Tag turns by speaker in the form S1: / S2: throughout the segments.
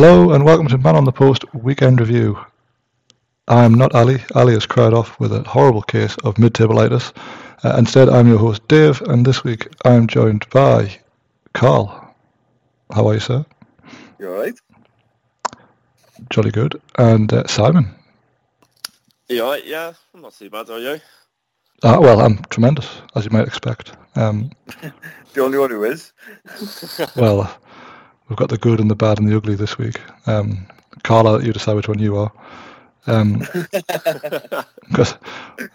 S1: Hello and welcome to Man on the Post Weekend Review. I am not Ali. Ali has cried off with a horrible case of mid-tableitis. Uh, instead, I'm your host Dave, and this week I'm joined by Carl. How are you, sir?
S2: You alright?
S1: Jolly good. And uh, Simon.
S3: You alright? Yeah, I'm not too bad, are you?
S1: Uh, well, I'm tremendous, as you might expect. Um,
S2: The only one who is.
S1: well, we've got the good and the bad and the ugly this week. Um, Carla, you decide which one you are. Um 'cause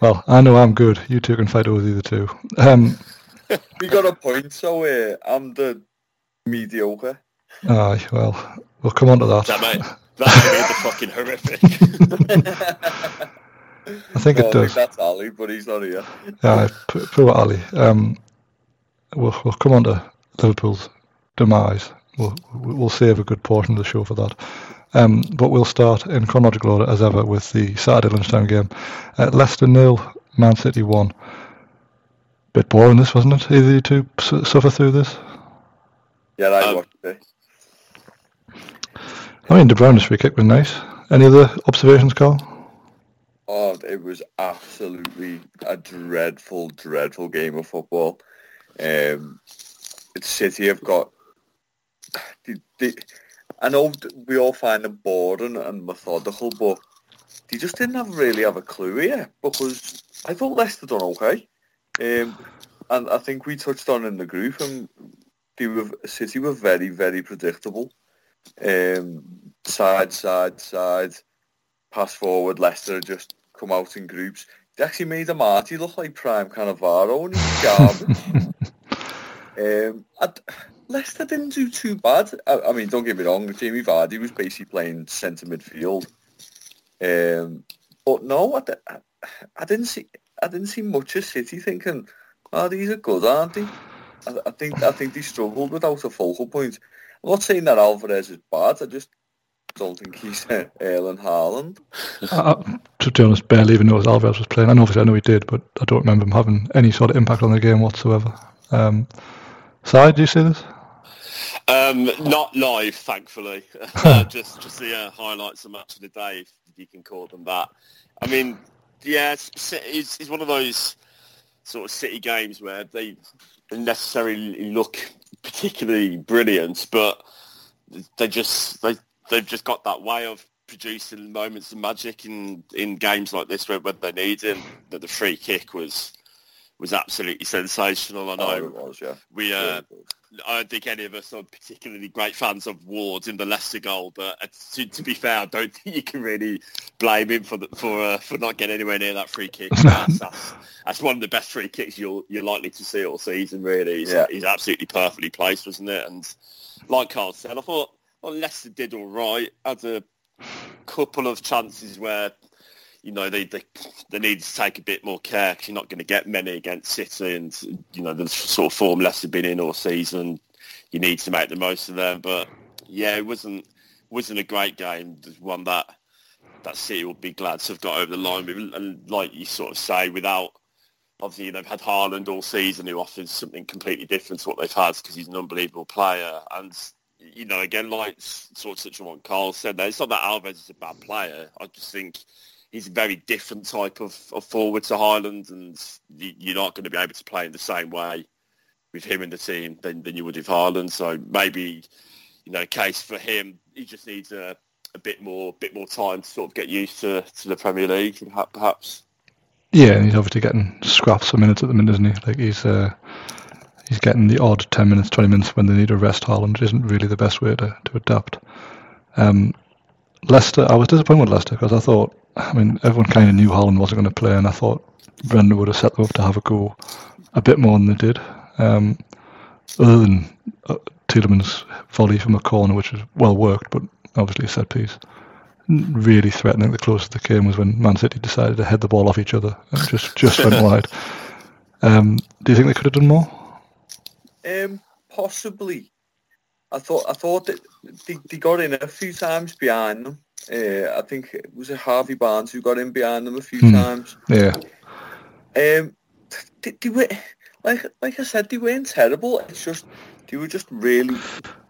S1: well, I know I'm good. You two can fight over the two. Um,
S2: We got a point, so uh, I'm the mediocre.
S1: aye, well, we'll come on to that.
S3: That mate, that made the fucking horrific.
S1: I think
S2: Well,
S1: it
S2: I
S1: does.
S2: think that's Ali, but he's not here.
S1: Yeah, poor Ali. Um, we'll, we'll come on to Liverpool's demise. We'll, we'll save a good portion of the show for that. Um, but we'll start in chronological order as ever with the Saturday lunchtime game. Uh, Leicester nil, Man City one. Bit boring, this wasn't it? Either you two su- suffer through this.
S2: Yeah, I
S3: Um,
S2: watched it.
S1: I mean, De Bruyne's free kick was nice. Any other observations, Carl?
S2: Oh, it was absolutely a dreadful, dreadful game of football. Um, City have got. They, they, I know we all find them boring and methodical, but they just didn't have really have a clue here because I thought Leicester done okay, um, and I think we touched on in the group and they were City were very, very predictable. Um, side, side, side pass forward, Leicester just come out in groups. They actually made Amartey look like prime Cannavaro and he was garbage. um, Leicester didn't do too bad. I, I mean, don't get me wrong, Jamie Vardy was basically playing centre midfield. Um, but no, I, I, didn't see I didn't see much of City thinking, oh, these are good, aren't they? I, I think I think they struggled without a focal point. I'm not saying that Alvarez is bad. I just don't think he's uh, Erling Haaland.
S1: I, to be honest, barely even know Alvarez was playing. And obviously I know he did, but I don't remember him having any sort of impact on the game whatsoever. Um, Si, do you see this?
S3: Um, not live, thankfully. Uh, just just the uh, highlights of match of the day, if you can call them that. I mean, yeah, it's, it's, it's one of those sort of city games where they necessarily look particularly brilliant, but they just they they've just got that way of producing moments of magic in in games like this where, when they need it. That the free kick was was absolutely sensational. I know
S2: Oh, it was, yeah.
S3: we uh,
S2: Really good.
S3: I don't think any of us are particularly great fans of Ward in the Leicester goal, but uh, to, to be fair, I don't think you can really blame him for the, for uh, for not getting anywhere near that free kick. That's, that's, that's one of the best free kicks you're you're likely to see all season. Really, he's,
S2: Yeah.
S3: he's absolutely perfectly placed, wasn't it? And like Carl said, I thought well, Leicester did all right. Had a couple of chances where you know they they, they need to take a bit more care because you're not going to get many against City, and you know the sort of form Leicester been in all season. You need to make the most of them, but yeah, it wasn't wasn't a great game. One that that City will be glad to have got over the line and like you sort of say, without obviously they've had Haaland all season, who offers something completely different to what they've had because he's an unbelievable player, and you know again like sort of such what Carl said there, it's not that Alvarez is a bad player. I just think he's a very different type of, of forward to Haaland, and you, you're not going to be able to play in the same way with him in the team than, than you would with Haaland. So maybe, you know, case for him, he just needs a, a bit more bit more time to sort of get used to, to the Premier League, perhaps.
S1: Yeah, and he's obviously getting scraps for minutes at the minute, isn't he? Like he's uh, he's getting the odd ten minutes, twenty minutes when they need to rest Haaland, isn't really the best way to, to adapt. Um, Leicester, I was disappointed with Leicester because I thought, I mean, everyone kind of knew Haaland wasn't going to play, and I thought Brendan would have set them up to have a go a bit more than they did. Um, other than uh, Tielemans' volley from a corner, which was well worked, but obviously a set piece. Really threatening. The closest they came was when Man City decided to head the ball off each other and just just went wide. Um, do you think they could have done more?
S2: Um, possibly. I thought I thought that they, they got in a few times behind them. Uh, I think it was a Harvey Barnes who got in behind them a few
S1: Hmm.
S2: times.
S1: Yeah.
S2: Um, they, they were like like I said, they weren't terrible. It's just they were just really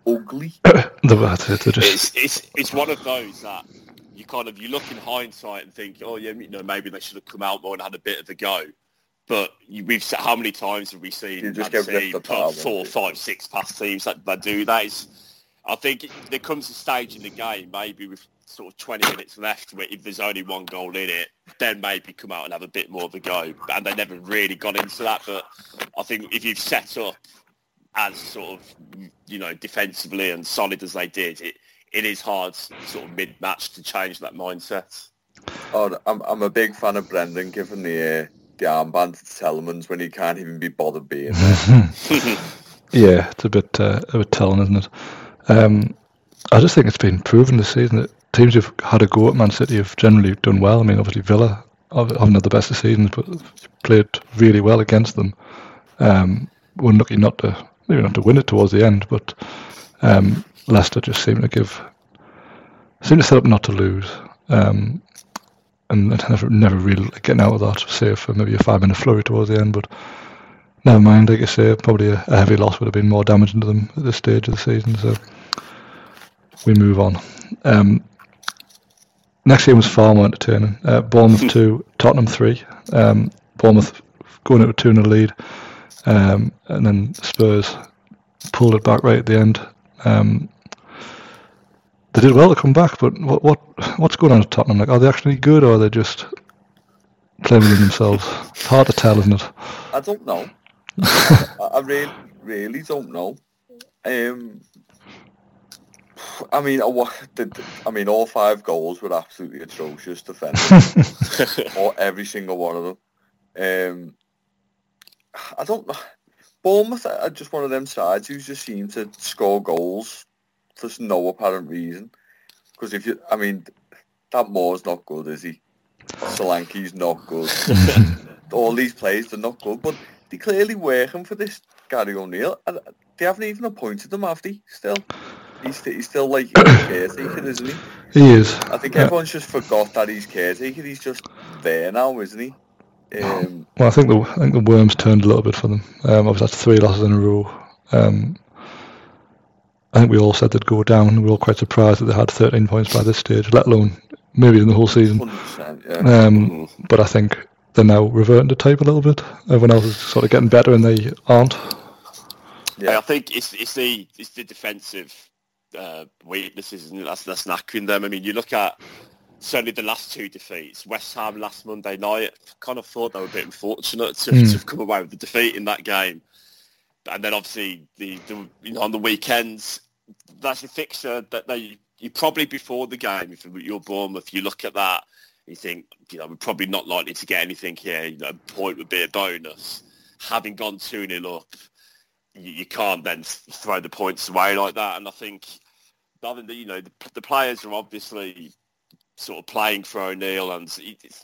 S2: ugly.
S1: The- that's it. Just
S3: It's, it's, it's one of those that you kind of, you look in hindsight and think, oh yeah, you know, maybe they should have come out more and had a bit of a go. But we've how many times have we seen
S2: You just
S3: Man
S2: get ripped
S3: City
S2: apart,
S3: put four, five, six past teams that, that do that? It's, I think there comes a stage in the game, maybe with sort of 20 minutes left, where if there's only one goal in it, then maybe come out and have a bit more of a go. And they never really got into that. But I think if you've set up as sort of, you know, defensively and solid as they did, it, it is hard sort of mid-match to change that mindset.
S2: Oh, I'm I'm a big fan of Brendan given the uh, the armband to Tielemans when he can't even be bothered being there.
S1: yeah, it's a bit uh, a bit telling, isn't it? Um, I just think it's been proven this season that teams who've had a go at Man City have generally done well. I mean, obviously Villa haven't had the best of seasons, but played really well against them. Um, were lucky not to maybe not to win it towards the end, but um, Leicester just seemed to give seemed to set up not to lose. Um, and never, never really getting out of that, save for maybe a five minute flurry towards the end. But never mind, like I say, probably a, a heavy loss would have been more damaging to them at this stage of the season. So we move on. Um, next game was far more entertaining. Uh, Bournemouth 2, Tottenham 3. Um, Bournemouth going out with 2 0 lead. Um, and then Spurs pulled it back right at the end. Um, they did well to come back, but what what what's going on at Tottenham? Like, are they actually good, or are they just playing within themselves? It's hard to tell, isn't it?
S2: I don't know. I, I really, really don't know. Um, I mean, I, wa- the, the- I mean, all five goals were absolutely atrocious defending, or every single one of them. Um, I don't know. Bournemouth are just one of them sides who just seem to score goals for no apparent reason. Because if you, I mean, that Moore's not good, is he? Solanke's not good. All these players, they're not good, but they clearly working for this Gary O'Neill. And they haven't even appointed him, have they? Still, he's, st- he's still like caretaker, isn't he?
S1: He is.
S2: I think
S1: Yeah.
S2: everyone's just forgot that he's caretaker. He's just there now, isn't he? Um,
S1: Well, I think the I think the worms turned a little bit for them. Um, obviously, that's three losses in a row. Um, I think we all said they'd go down. We were all quite surprised that they had 13 points by this stage, let alone maybe in the whole season.
S2: yeah.
S1: Um, but I think they're now reverting to type a little bit. Everyone else is sort of getting better, and they aren't.
S2: Yeah.
S3: I think it's it's the it's the defensive uh, weaknesses and that's that's knackering them. I mean, you look at certainly the last two defeats. West Ham last Monday night. Kind of thought they were a bit unfortunate to,
S1: Mm.
S3: to have come away with the defeat in that game. And then obviously the, the you know on the weekends, that's a fixture that they you probably before the game if you're Bournemouth, you look at that, you think you know we're probably not likely to get anything here. You know, a point would be a bonus. Having gone two 0 up, you, you can't then throw the points away like that. And I think, you know, the, the players are obviously sort of playing for O'Neill, and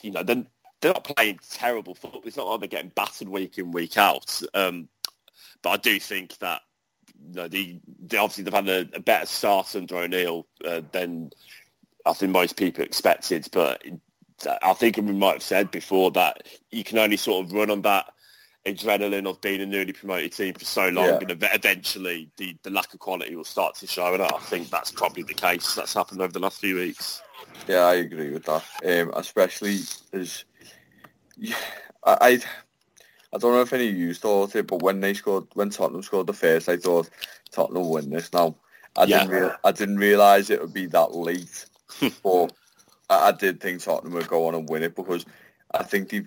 S3: you know, then they're not playing terrible football. It's not like they're getting battered week in week out. Um, but I do think that you know, the, they obviously they've had a, a better start under O'Neill uh, than I think most people expected. But I think we might have said before that you can only sort of run on that adrenaline of being a newly promoted team for so long,
S2: Yeah.
S3: and ev- eventually the, the lack of quality will start to show. And I think that's probably the case. That's happened over the last few weeks.
S2: Yeah, I agree with that. Um, especially as yeah, I, I I don't know if any of you thought it, but when they scored, when Tottenham scored the first, I thought Tottenham will win this. Now, I
S3: Yeah.
S2: didn't, rea- I didn't realise it would be that late, but I, I did think Tottenham would go on and win it because I think they,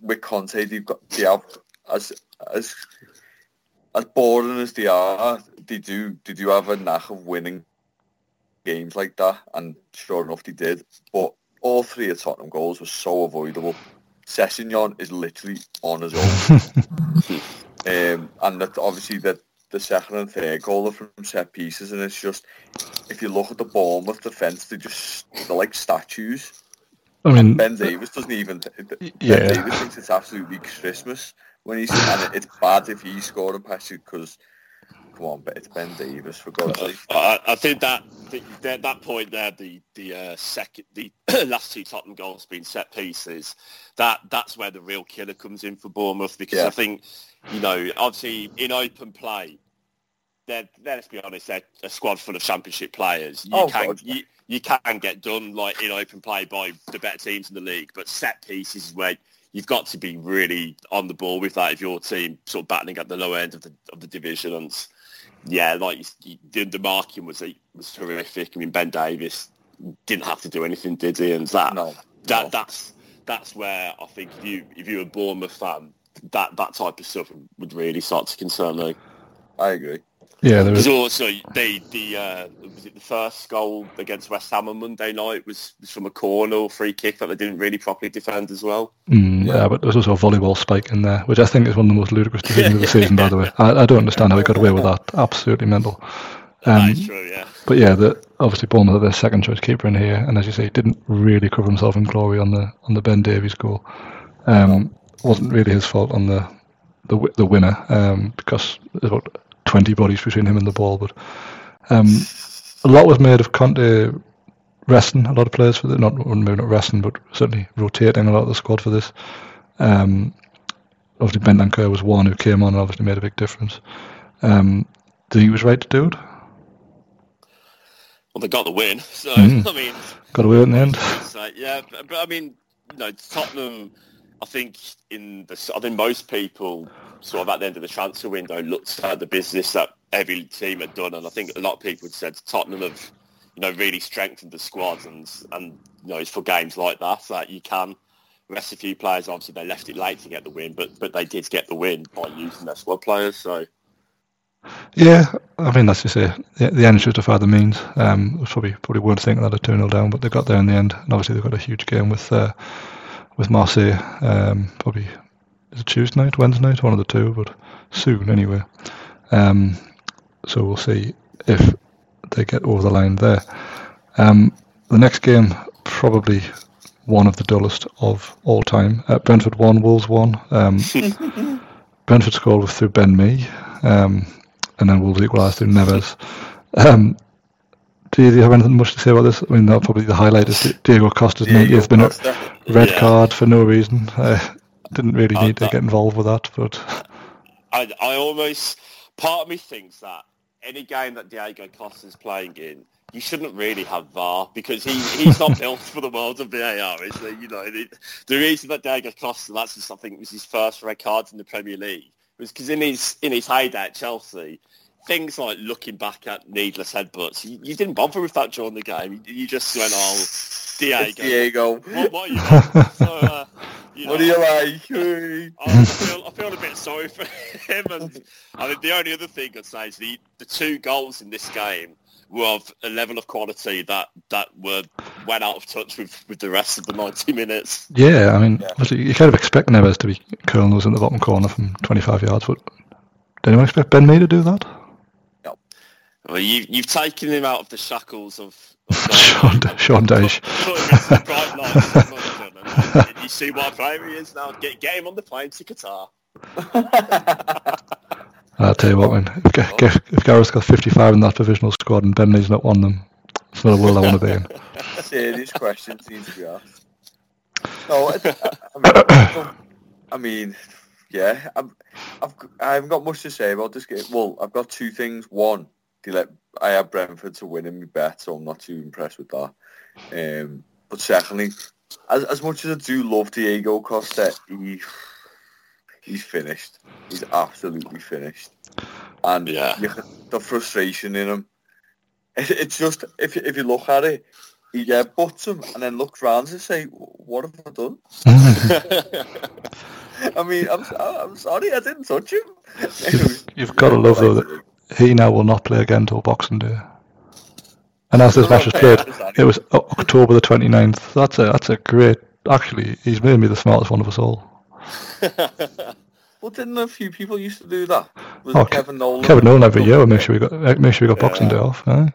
S2: with Conte, they've got they have as as as boring as they are, they do they do have a knack of winning games like that, and sure enough, they did. But all three of Tottenham goals were so avoidable. Sessegnon is literally on his own. um, and that obviously the, the second and third goal are from set pieces, and it's just, if you look at the Bournemouth defence, they're just, they're like statues.
S1: I mean,
S2: Ben Davies doesn't even, Ben
S1: yeah.
S2: Davies thinks it's absolutely Christmas when he's, and it's bad if he scored a pass because, come on, but it's Ben Davies, for God's sake.
S3: I, I think that the, that that point there, the the uh, second, the last two Tottenham goals being set pieces, that that's where the real killer comes in for Bournemouth because
S2: Yeah.
S3: I think, you know, obviously in open play, they're, let's be honest, they're a squad full of championship players. You
S2: Oh,
S3: can you, you can get done like in open play by the better teams in the league, but set pieces is where you've got to be really on the ball with that if your team sort of battling at the low end of the of the division and yeah, like you, the, the marking was was horrific. I mean, Ben Davies didn't have to do anything, did he? And that
S2: No,
S3: that
S2: no.
S3: that's that's where I think if you if you're a Bournemouth fan, that that type of stuff would really start to concern me.
S2: I agree.
S1: Yeah, there was
S3: also the the uh, was it the first goal against West Ham on Monday night was, was from a corner or free kick that they didn't really properly defend as well.
S1: Mm, yeah. yeah. but there was also a volleyball spike in there, which I think is one of the most ludicrous decisions of the season. By the way, I, I don't understand how he got away with that. Absolutely mental. Um,
S3: true, yeah.
S1: But yeah, the, obviously Bournemouth are their second choice keeper in here, and as you say, didn't really cover himself in glory on the on the Ben Davies goal. Um, wasn't really his fault on the the the winner um, because what 20 bodies between him and the ball. But um, a lot was made of Conte resting a lot of players for the, not maybe not resting, but certainly rotating a lot of the squad for this. Um, obviously, Bentancur was one who came on and obviously made a big difference. Um, he was right to do it.
S3: Well, they got the win, so
S1: mm.
S3: I mean,
S1: got a win in the end.
S3: Yeah, but, but, I mean, you know, Tottenham. I think in the, I think most people sort of at the end of the transfer window looked at the business that every team had done, and I think a lot of people had said Tottenham have, you know, really strengthened the squad, and and you know, it's for games like that that you can rest a few players. Obviously, they left it late to get the win, but but they did get the win by using their squad players. So
S1: Yeah, I mean that's just. The, the end justified the means. Um, probably probably weren't thinking that a two 0 down, but they got there in the end, and obviously they've got a huge game with uh, with Marseille. Um, probably is it Tuesday night, Wednesday night, one of the two, but soon anyway. Um, so we'll see if they get over the line there. Um, the next game probably one of the dullest of all time. Uh, Brentford one, Wolves one. Um, Brentford scored with through Ben Mee. Um, and then Wolves equalised through Neves. Um, do you, do you have anything much to say about this? I mean, that probably the highlight is Di- Diego Costa's
S2: Diego
S1: 90th minute
S2: Costa.
S1: red
S3: Yeah.
S1: card for no reason. Uh, didn't really
S3: Uh,
S1: need to get involved with that, but
S3: I, I almost part of me thinks that any game that Diego Costa is playing in, you shouldn't really have VAR because he, he's not built for the world of VAR, is he? You know, the, the reason that Diego Costa, that's just, I think, was his first red card in the Premier League, was because in his in his heyday at Chelsea, things like looking back at needless headbutts, you, you didn't bother with that during the game. You, you just went, oh,
S2: It's
S3: Diego.
S2: Diego.
S3: What, what are you so, uh, you
S2: What
S3: know,
S2: do you like?
S3: I feel, I feel a bit sorry for him. And I mean, the only other thing I'd say is the, the two goals in this game were of a level of quality that, that were went out of touch with, with the rest of the 90 minutes.
S1: yeah, I mean,
S2: Yeah.
S1: you kind of expect Neves to be curling those in the bottom corner from 25 yards, but did anyone expect Ben Mee to do that?
S3: Well, you, you've taken him out of the shackles of, of
S1: Sean, Sean Dyche.
S3: Put him into the bright lights of London, and, and you see what player he is now. Get, get him on the plane to Qatar.
S1: I'll tell you what, man, if, Ga- Ga- if Gareth's got 55 in that provisional squad and Ben Mee's not one of them, it's not a world I want to be in.
S2: Serious questions need to be asked. No, I, I, mean, I mean, yeah, I'm, I've, I haven't got much to say about this game. Well, I've got two things. One, they let I have Brentford to win in my bet, so I'm not too impressed with that. Um, but secondly, as, as much as I do love Diego Costa, he he's finished. He's absolutely finished. And
S3: Yeah.
S2: you, the frustration in him. It, it's just if you- if you look at it, he yeah, butts him and then looks round and say, "What have I done?" I mean, I'm I'm sorry, I didn't touch him.
S1: You've got to love though that he now will not play again till Boxing Day. And as this match was played, it was October the 29th. That's a that's a great. Actually, he's made me the smartest one of us all.
S2: Well, didn't a few people used to do that? Was
S1: Oh,
S2: Kevin Nolan?
S1: Kevin Nolan every year make sure we got make sure we got Boxing Day off. Aye,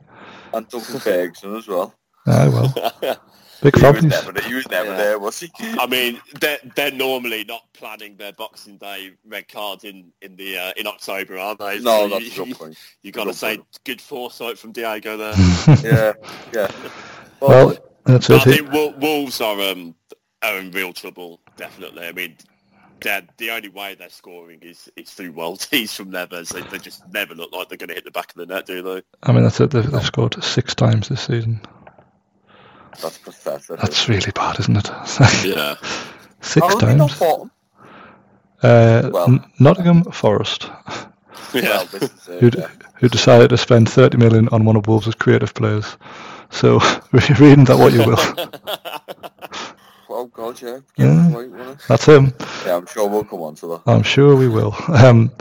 S2: and Duncan Ferguson as well.
S1: aye well. Big
S2: He was never, he was never
S3: Yeah.
S2: there, was he?
S3: I mean, they're they're normally not planning their Boxing Day red cards in in the uh, in October, are they?
S2: No,
S3: So
S2: that's a
S3: you,
S2: good point.
S3: You got to say
S2: point.
S3: good foresight from Diego there.
S2: Yeah, yeah.
S1: Well, that's
S3: I
S1: it. He-
S3: think Wolves are um are in real trouble. Definitely. I mean, they're, the only way they're scoring is is through worldies from Neves. They, they just never look like they're going to hit the back of the net, do they?
S1: I mean, that's it. They've, they've scored six times this season.
S2: That's pathetic.
S1: That's really bad, isn't it?
S3: Yeah.
S1: six
S2: How are not
S1: times.
S2: bottom?
S1: Uh,
S2: Well-
S1: N- Nottingham Forest,
S3: Yeah.
S2: Well, this is it,
S1: who
S2: yeah.
S1: who decided to spend 30 million on one of Wolves' creative players. So reading that what you will.
S2: Oh God, yeah.
S1: Yeah.
S2: yeah. Right, wasn't it?
S1: That's him.
S2: yeah, I'm sure we'll come on to that.
S1: I'm sure we will. Um,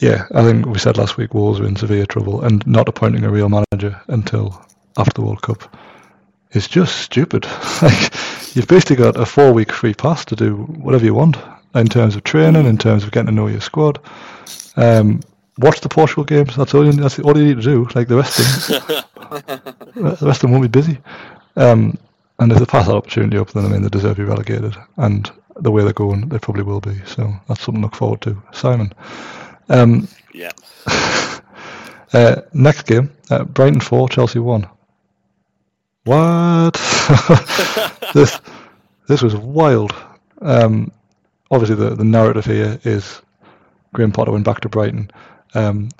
S1: yeah, I think we said last week Wolves are in severe trouble, and not appointing a real manager until after the World Cup is just stupid. like you've basically got a four-week free pass to do whatever you want in terms of training, in terms of getting to know your squad. Um, watch the Portugal games. That's all. You, that's all you need to do. Like the rest of them, the rest of them won't be busy. Um, and if they pass that opportunity up, then I mean they deserve to be relegated. And the way they're going, they probably will be. So that's something to look forward to. Simon. Um,
S3: yeah.
S1: uh, next game, uh, Brighton 4, Chelsea 1. What? this this was wild. Um, obviously, the, the narrative here is Graham Potter went back to Brighton, um,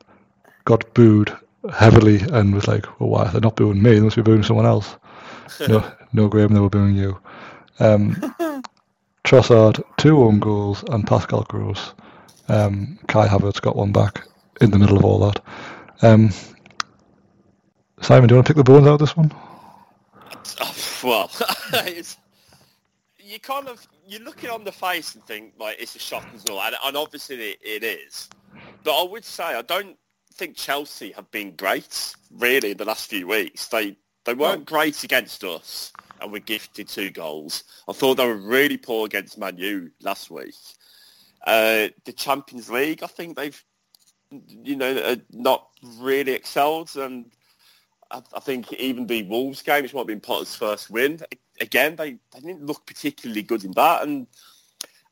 S1: got booed heavily, and was like, well, why? They're not booing me, they must be booing someone else. no, no, Graham, they were booing you. Um, Trossard, two own goals, and Pascal Gross. Um, Kai Havertz got one back in the middle of all that. Um, Simon, do you want to pick the bones out of this one?
S3: Well, it's, you kind of you look it on the face and think like it's a shock result, and, and obviously it, it is. But I would say I don't think Chelsea have been great really in the last few weeks. They they weren't great against us, and were gifted two goals. I thought they were really poor against Man U last week. Uh, the Champions League, I think they've you know uh, not really excelled and. I, think even the Wolves game, which might have been Potter's first win, again, they, they didn't look particularly good in that. And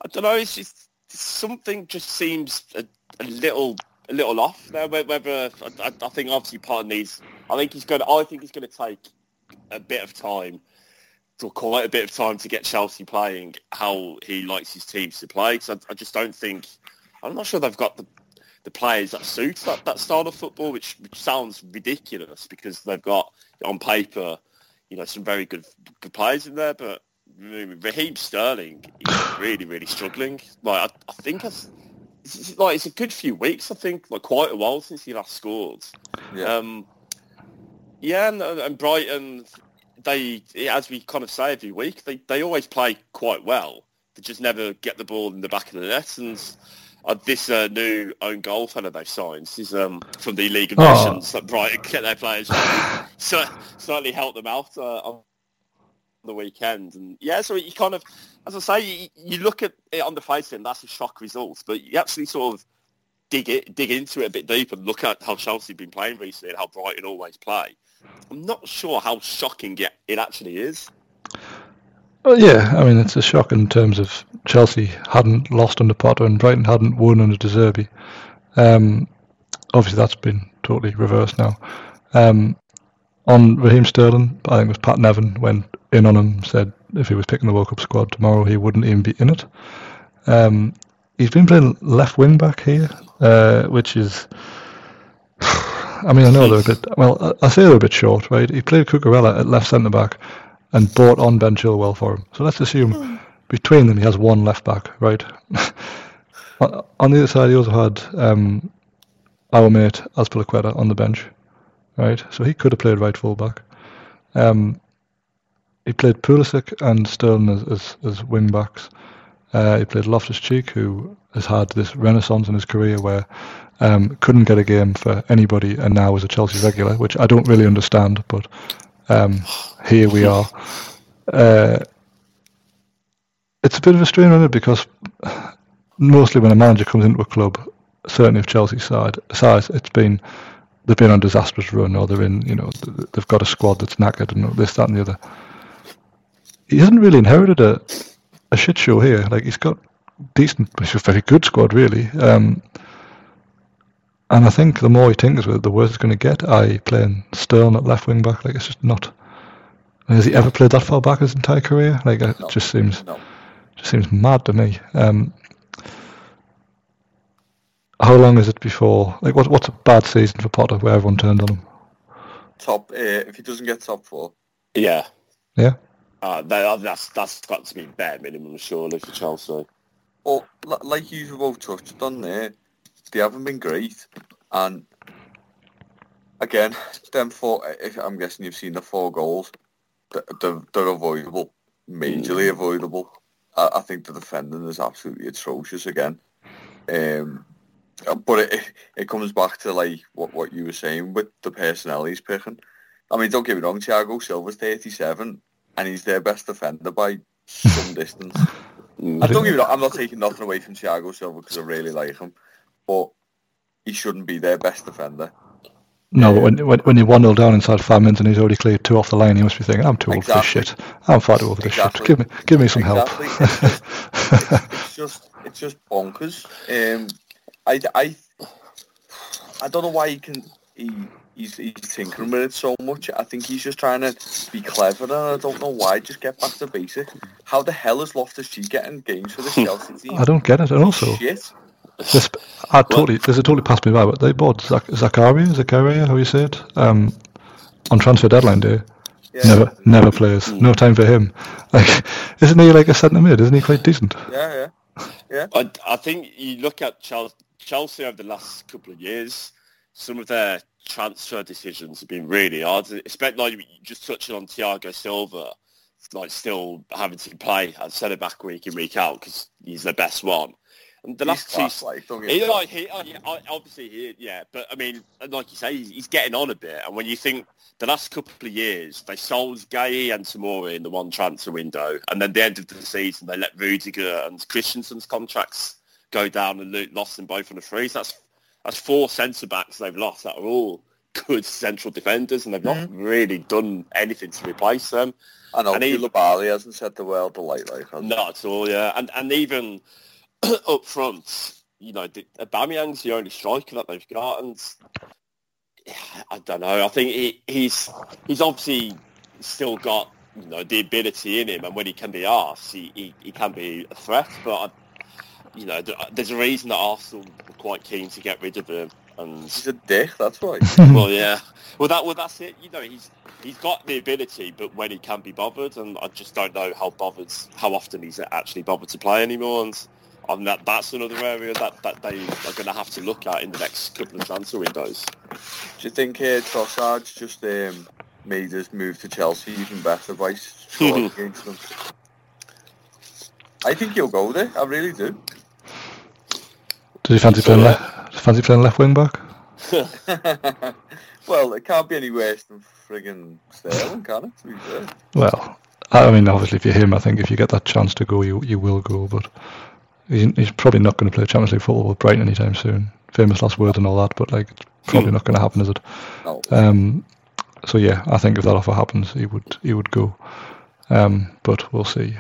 S3: I don't know, it's just something just seems a, a little a little off there. whe- Whether I, I think obviously Potter needs, I think he's going. to I think he's going to take a bit of time, or quite a bit of time to get Chelsea playing how he likes his teams to play. So I, I just don't think. I'm not sure they've got the the players that suit that, that style of football, which, which sounds ridiculous because they've got on paper, you know, some very good good players in there, but Raheem Sterling is really really struggling. Like I, I think it's, it's like it's a good few weeks. I think like quite a while since he last scored.
S2: Yeah.
S3: Um, yeah, and, and Brighton, they as we kind of say every week, they they always play quite well. They just never get the ball in the back of the net and. Uh, this uh, new own goal fellow they've signed is um, from the League of
S1: Oh.
S3: Nations that Brighton get their players. so certainly helped them out uh, on the weekend. And yeah, so you kind of, as I say, you, you look at it on the face and that's a shock result, but you actually sort of dig it, dig into it a bit deeper and look at how Chelsea have been playing recently and how Brighton always play. I'm not sure how shocking it, it actually is.
S1: Well, yeah, I mean, it's a shock in terms of Chelsea hadn't lost under Potter and Brighton hadn't won under De Zerbi. Um, obviously, that's been totally reversed now. Um, on Raheem Sterling, I think it was Pat Nevin went in on him, said if he was picking the World Cup squad tomorrow, he wouldn't even be in it. Um, he's been playing left wing back here, uh, which is. I mean, I know they're a bit. Well, I say they're a bit short, right? He played Cucurella at left centre back and bought on Ben Chilwell for him. So let's assume between them he has one left back, right? On, the other side, he also had um, our mate Azpilicueta on the bench, right? So he could have played right fullback. Um, he played Pulisic and Sterling as, as, as wing backs. Uh, he played Loftus Cheek, who has had this renaissance in his career where um, couldn't get a game for anybody and now is a Chelsea regular, which I don't really understand, but um, here we are. Uh, it's a bit of a strain on it because mostly when a manager comes into a club, certainly of Chelsea's side size, it's been they've been on disastrous run or they're in you know they've got a squad that's knackered and this that and the other. He hasn't really inherited a a shit show here. Like he's got decent, a very good squad really. Um, and I think the more he tinkers with it, the worse it's going to get. I playing Stern at left wing back, like it's just not. Has he ever played that far back his entire career? Like it
S2: No,
S1: just seems
S2: No.
S1: just seems mad to me. Um, how long is it before? Like, what, what's a bad season for Potter where everyone turned on him?
S2: Top. Uh, if he doesn't get top four,
S3: Yeah.
S1: Yeah.
S3: Uh, that, that's that's got to be bare minimum, surely, for Chelsea.
S2: Well, li- like you've both touched on there, they haven't been great. And again, them four, if I'm guessing you've seen the four goals, th- they're, they're avoidable, majorly avoidable. I, I think the defending is absolutely atrocious again. Um, but it, it comes back to like what, what you were saying with the personnel he's picking. I mean, don't get me wrong, Thiago Silva's 37 and he's their best defender by some distance.
S3: Mm.
S2: I don't get me wrong, I'm not taking nothing away from Thiago Silva because I really like him, but he shouldn't be their best defender.
S1: No, but when, when, when you're 1 0 down inside five minutes and he's already cleared two off the line, he must be thinking, I'm too old for this shit. I'm far too old for this
S2: Exactly.
S1: shit. Give me, give me some
S2: Exactly.
S1: help.
S2: It's just, it's just bonkers. Um, I, I, I don't know why he can. He, he's, he's tinkering with it so much. I think he's just trying to be clever, and I don't know why. Just get back to basic. How the hell is Loftus Cheek getting games for the Chelsea team?
S1: I don't get it. And also,
S2: Shit.
S1: This, I totally, this has totally passed me by, but they bought Zach, Zakaria, Zakaria, how you say it, um, on transfer deadline day.
S2: Yeah.
S1: Never, never plays. No time for him. Like, isn't he like a centre mid? Isn't he quite decent?
S2: Yeah, yeah.
S3: I, I think you look at Chelsea, Chelsea over the last couple of years, some of their transfer decisions have been really hard. Especially like just touching on Thiago Silva, like still having to play at centre back week in week out because he's the best one. And the
S2: He's
S3: last two,
S2: class, like, don't get
S3: he like he oh, yeah, obviously he yeah, but I mean like you say, he's, he's getting on a bit. And when you think the last couple of years they sold Gay and Tomori in the one transfer window, and then the end of the season they let Rudiger and Christensen's contracts go down and lost them both on the freeze. That's that's four centre backs they've lost that are all good central defenders, and they've not mm-hmm. really done anything to replace them.
S2: I know
S3: and he-
S2: Koulibaly hasn't said the world alight like has he?
S3: Not at all, yeah. And and even up front, you know, the, Aubameyang's the only striker that they've got, and I don't know. I think he, he's he's obviously still got you know the ability in him, and when he can be asked, he, he, he can be a threat. But I, you know, there's a reason that Arsenal were quite keen to get rid of him, and
S2: He's a dick, that's why.
S3: well, yeah. Well, that well, that's it. You know, he's he's got the ability, but when he can be bothered, and I just don't know how bothered, how often he's actually bothered to play anymore. And, and that that's another area that, that they are going to have to look at in the next couple of transfer windows.
S2: Do you think uh, Trossard's just um, made his move to Chelsea even better by scoring against them? I think he'll go there. I really do.
S1: Does he fancy playing left? Fancy playing left wing back?
S2: well, it can't be any worse than frigging Sterling, can it? To be fair.
S1: Well, I mean, obviously, if you're him, I think if you get that chance to go, you you will go. But he's, he's probably not going to play Champions League football with Brighton anytime soon. Famous last words and all that, but like, it's probably not going to happen, is it?
S2: No.
S1: Um, so yeah, I think if that offer happens, he would he would go. Um, but we'll see.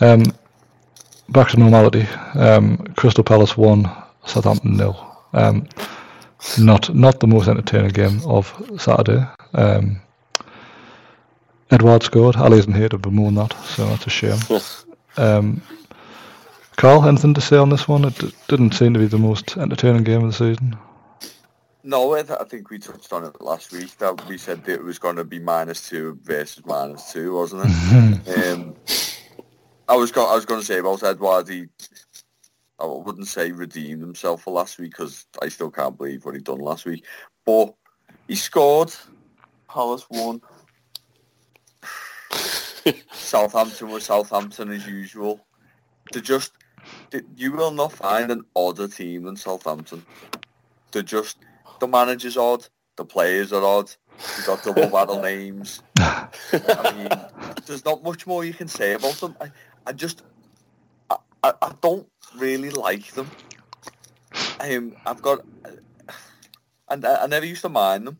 S1: Um, back to normality. Um, Crystal Palace won, Southampton nil. Um, not not the most entertaining game of Saturday. Um, Édouard scored. Ali isn't here to bemoan that, so that's a shame. Um, Carl, anything to say on this one? It d- didn't seem to be the most entertaining game of the season.
S2: No, I, th- I think we touched on it last week. That we said that it was going to be minus two versus minus two, wasn't it? um, I was go- I was going to say about Édouard. He, I wouldn't say redeemed himself for last week because I still can't believe what he'd done last week. But he scored. Palace won. Southampton was Southampton as usual. They just, they, you will not find an odder team than Southampton. They're just, the manager's odd, the players are odd, you've got double battle names. I mean, there's not much more you can say about them. I, I just, I, I, I don't really like them. Um, I've got, and I, I never used to mind them,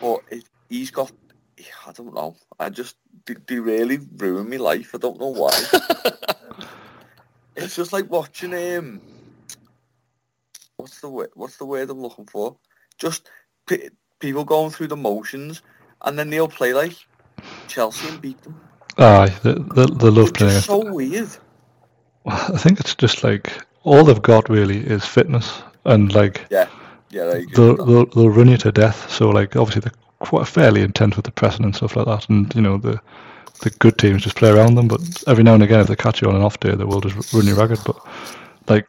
S2: but it, he's got, I don't know, I just, they, they really ruin my life. I don't know why. it's just like watching him. What's the word? What's the word I'm looking for? Just p- people going through the motions, and then they'll play like Chelsea and beat them.
S1: Aye, they, they, they love
S2: It's
S1: playing
S2: so weird.
S1: I think it's just like all they've got really is fitness and like
S2: Yeah, yeah,
S1: they'll, they'll they'll run you to death. So like obviously they're quite fairly intense with the pressing and stuff like that, and you know the the good teams just play around them. But every now and again, if they catch you on an off day, they will just run you ragged. But like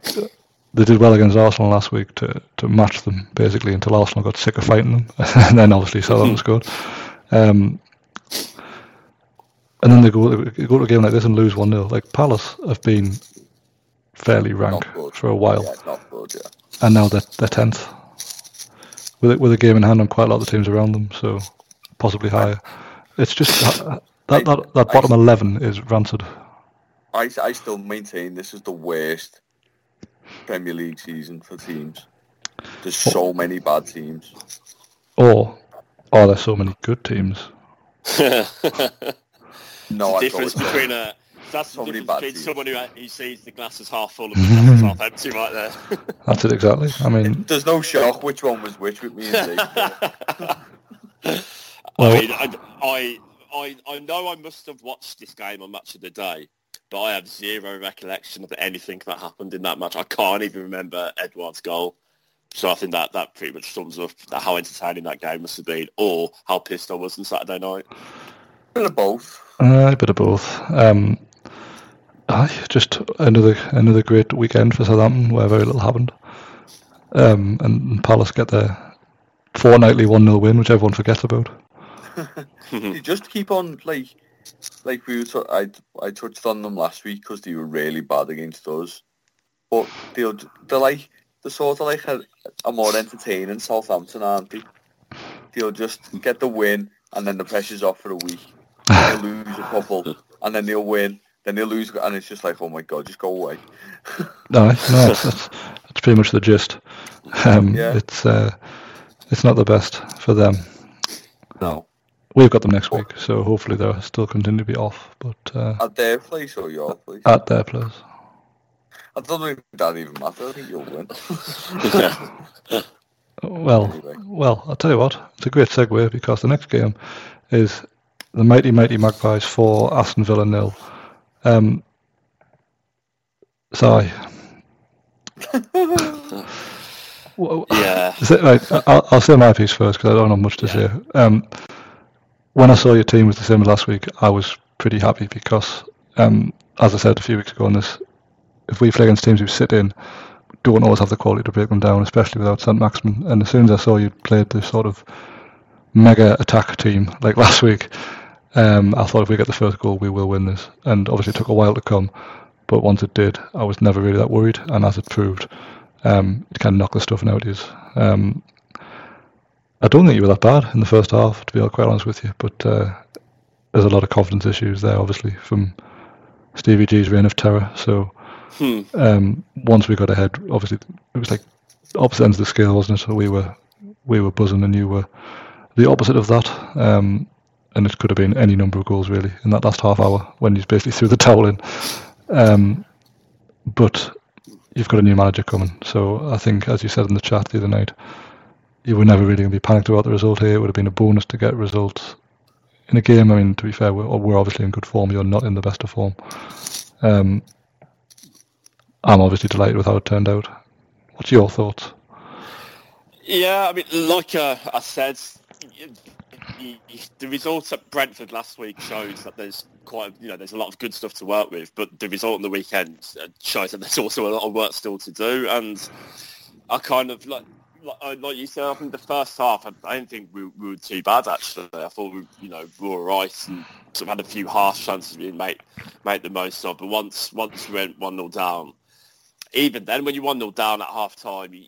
S1: they did well against Arsenal last week to to match them basically until Arsenal got sick of fighting them, and then obviously Southampton scored. Um, and then they go they go to a game like this and lose one 0 Like Palace have been fairly rank for a while
S2: Yeah, not good, yeah.
S1: and now they're they're tenth, with a, with a game in hand on quite a lot of the teams around them, so possibly higher. It's just that that, that, that bottom eleven is rancid.
S2: I, I still maintain this is the worst Premier League season for teams. There's so many bad teams.
S1: Or are there so many good teams?
S2: No,
S3: the
S2: I
S3: difference
S2: don't.
S3: between a that's
S2: So
S3: the
S2: many
S3: difference
S2: bad
S3: between
S2: teams.
S3: someone who, who sees the glass as half full and the glass half empty right there.
S1: That's it exactly. I mean,
S2: There's no shock which one was which with me and Zeke.
S1: Well-
S3: I mean, I, I, I, I know I must have watched this game on Match of the Day, but I have zero recollection of anything that happened in that match. I can't even remember Édouard's goal. So I think that, that pretty much sums up how entertaining that game must have been, or how pissed I was on Saturday night.
S2: Bit of both.
S1: uh, a bit of both. Um, aye, just another another great weekend for Southampton where very little happened. Um, and Palace get their fortnightly one 0 win, which everyone forgets about.
S2: You just keep on like, like we were. T- I I touched on them last week because they were really bad against us, but they'll they're like they're sort of like a, a more entertaining Southampton, aren't they? They'll just get the win and then the pressure's off for a week. They'll lose a couple and then they'll win. Then they'll lose and it's just like, oh my god, just go away.
S1: No, no, that's, that's, that's pretty much the gist. Um,
S2: Yeah.
S1: It's uh, it's not the best for them.
S2: No.
S1: We've got them next week, so hopefully they'll still continue to be off, but uh,
S2: At their place or your place?
S1: at their place.
S2: I don't think that even matters. I think you'll win.
S1: Well,
S2: Anyway.
S1: well, I'll tell you what, it's a great segue because the next game is the mighty, mighty Magpies for Aston Villa nil. Um, sorry.
S3: Yeah.
S1: It- right, I'll, I'll say my piece first because I don't have much to say. Um, when I saw your team was the same as last week, I was pretty happy because, um, as I said a few weeks ago on this, if we play against teams who sit in, don't always have the quality to break them down, especially without St. Maximin. And as soon as I saw you played this sort of mega attack team like last week, um, I thought if we get the first goal, we will win this. And obviously, it took a while to come, but once it did, I was never really that worried. And as it proved, um, it kind of knocked the stuffing out of you. I don't think you were that bad in the first half, to be quite honest with you. But uh, there's a lot of confidence issues there, obviously, from Stevie G's reign of terror. So
S3: Hmm.
S1: um, once we got ahead, obviously it was like opposite ends of the scale, wasn't it? So we were we were buzzing, and you were the opposite of that. Um, and it could have been any number of goals really in that last half hour when you basically threw the towel in. Um, but you've got a new manager coming, so I think, as you said in the chat the other night, you were never really going to be panicked about the result here. It would have been a bonus to get results in a game. I mean, to be fair, we're, we're obviously in good form. You're not in the best of form. Um, I'm obviously delighted with how it turned out. What's your thoughts?
S3: Yeah, I mean, like uh, I said, the results at Brentford last week shows that there's quite, you know, there's a lot of good stuff to work with, but the result on the weekend uh, shows that there's also a lot of work still to do. And I kind of like, like, like you said, I think the first half, I, didn't think we, we, were too bad actually. I thought we, you know, we were right and sort of had a few harsh chances we make make the most of. But once once we went one 0 down, even then, when you're one 0 down at half time, you,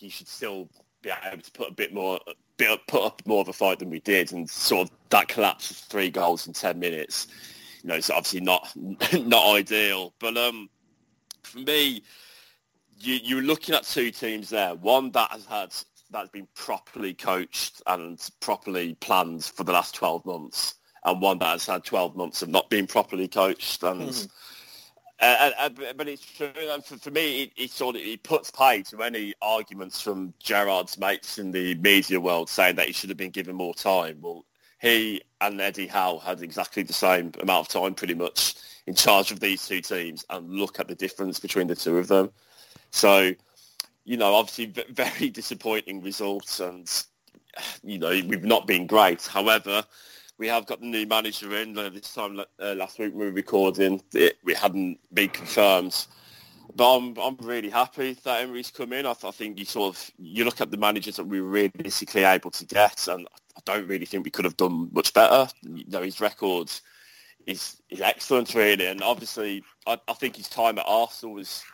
S3: you should still be able to put a bit more, bit, put up more of a fight than we did, and sort of that collapse of three goals in ten minutes. You know, it's obviously not not ideal, but um, for me, you you're looking at two teams there. One that has had that's been properly coached and properly planned for the last 12 months, and one that has had 12 months of not being properly coached and. Mm uh, uh, but it's true. For, for me, it, it, sort of it puts pay to any arguments from Gerrard's mates in the media world saying that he should have been given more time. Well, he and Eddie Howe had exactly the same amount of time, pretty much, in charge of these two teams, and look at the difference between the two of them. So, you know, obviously, very disappointing results, and you know, we've not been great. However, we have got the new manager in. Uh, this time uh, last week when we were recording, it, we hadn't been confirmed. But I'm, I'm really happy that Emery's come in. I, I, think you sort of you look at the managers that we were realistically able to get, and I don't really think we could have done much better. You know, his record is is excellent, really, and obviously I, I think his time at Arsenal has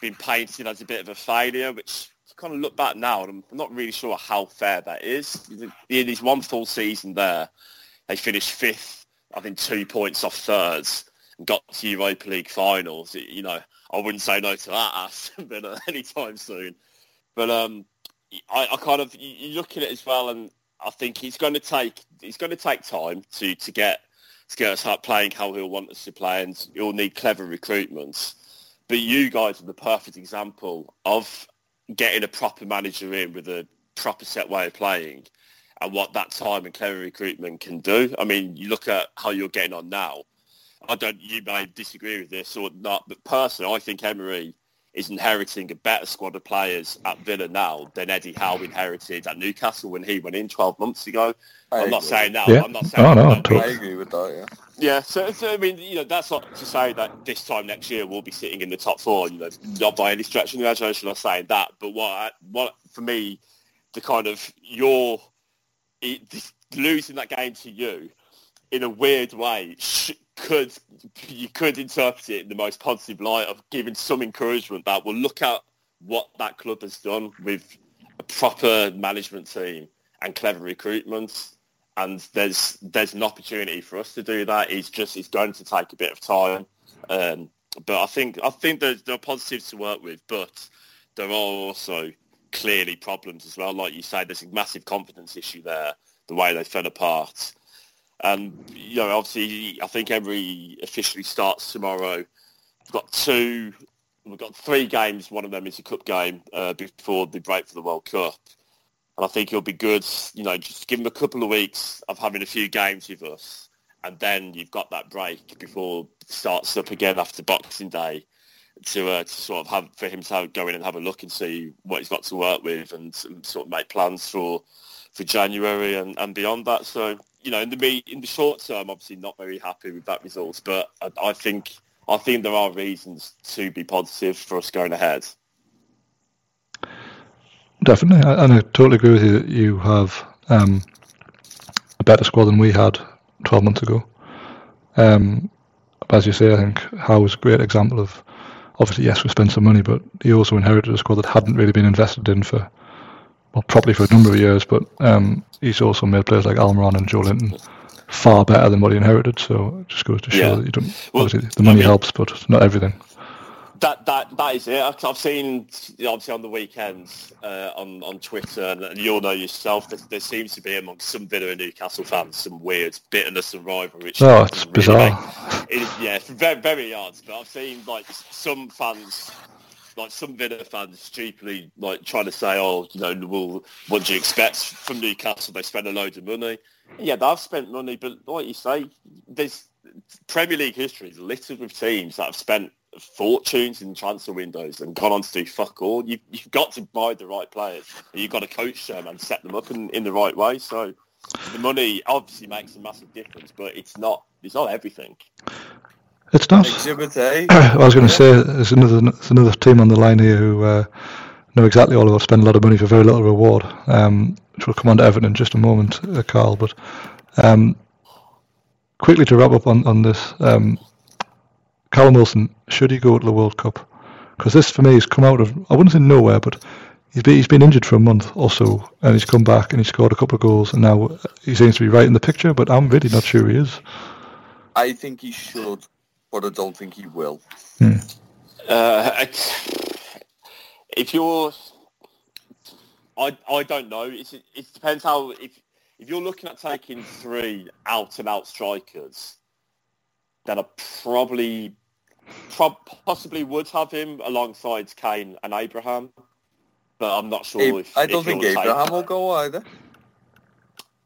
S3: been painted as a bit of a failure, which kind of look back now, I'm not really sure how fair that is. In his one full season there, they finished fifth, I think two points off thirds, and got to Europa League finals. You know, I wouldn't say no to that Aston Villa anytime soon. But um, I, I, kind of you look at it as well, and I think he's going to take he's going to take time to to get to get us playing how he'll want us to play, and he'll need clever recruitment. But you guys are the perfect example of getting a proper manager in with a proper set way of playing and what that time and clever recruitment can do. I mean, you look at how you're getting on now. I don't. You may disagree with this or not, but personally, I think Emery is inheriting a better squad of players at Villa now than Eddie Howe inherited at Newcastle when he went in 12 months ago. I am not saying that. Yeah. I'm not saying.
S1: Oh, no,
S2: I agree with that. Yeah.
S3: Yeah. So, so, I mean, you know, that's not to say that this time next year we'll be sitting in the top four. You know, not by any stretch of the imagination. I'm saying that, but what, what for me, the kind of your it, losing that game to you in a weird way could you could interpret it in the most positive light of giving some encouragement that will look at what that club has done with a proper management team and clever recruitment and there's there's an opportunity for us to do that it's just it's going to take a bit of time um, but I think I think there's, there are positives to work with but there are also clearly problems as well. Like you say, there's a massive confidence issue there, the way they fell apart. And, you know, obviously, I think Emery officially starts tomorrow. We've got two, we've got three games. One of them is a cup game uh, before the break for the World Cup. And I think it'll be good, you know, just give him a couple of weeks of having a few games with us. And then you've got that break before it starts up again after Boxing Day to, uh, to sort of have for him to go in and have a look and see what he's got to work with and, and sort of make plans for for January and, and beyond that. So you know, in the in the short term, obviously not very happy with that result, but I, I think I think there are reasons to be positive for us going ahead.
S1: Definitely, and I totally agree with you that you have um, a better squad than we had 12 months ago. Um, as you say, I think Howe was a great example of obviously, yes, we spent some money, but he also inherited a squad that hadn't really been invested in for, well, probably for a number of years. But um, he's also made players like Almiron and Joelinton far better than what he inherited. So it just goes to show yeah. that you don't. Well, obviously, the money I mean, helps, but not everything
S3: that that that is it. I've seen obviously on the weekends uh, on on Twitter, and you all know yourself. There, there, seems to be among some Villa and Newcastle fans some weird bitterness and rivalry. Which
S1: oh, it's really
S3: bizarre. Make, it, yeah, it's very very odd. But I've seen like some fans, like some Villa fans, stupidly like trying to say, "Oh, you know, well, what do you expect from Newcastle? They spend a load of money." Yeah, they've spent money, but like you say, there's Premier League history is littered with teams that have spent fortunes in transfer windows and gone on to do fuck all. You, you've got to buy the right players. You've got to coach them and set them up in, in the right way. So the money obviously makes a massive difference, but it's not it's not everything.
S1: It's not.
S2: Exhibit A.
S1: I was going to say there's another there's another team on the line here who uh, know exactly all about spend a lot of money for very little reward, um, which will come on to Everton in just a moment, uh, Carl. But um, quickly to wrap up on on this, um, Callum Wilson should he go to the World Cup? Because this for me has come out of I wouldn't say nowhere, but he's been, he's been injured for a month or so, and he's come back and he's scored a couple of goals, and now he seems to be right in the picture. But I'm really not sure he is.
S2: I think he should, but I don't think he will.
S1: Hmm.
S3: Uh, if you're, I I don't know. It's, it depends how if if you're looking at taking three out and out strikers, then I probably prob- possibly would have him alongside Kane and Abraham, but I'm not sure
S2: Ab-
S3: if
S2: I don't
S3: if
S2: think
S3: you'll take-
S2: Abraham will go either.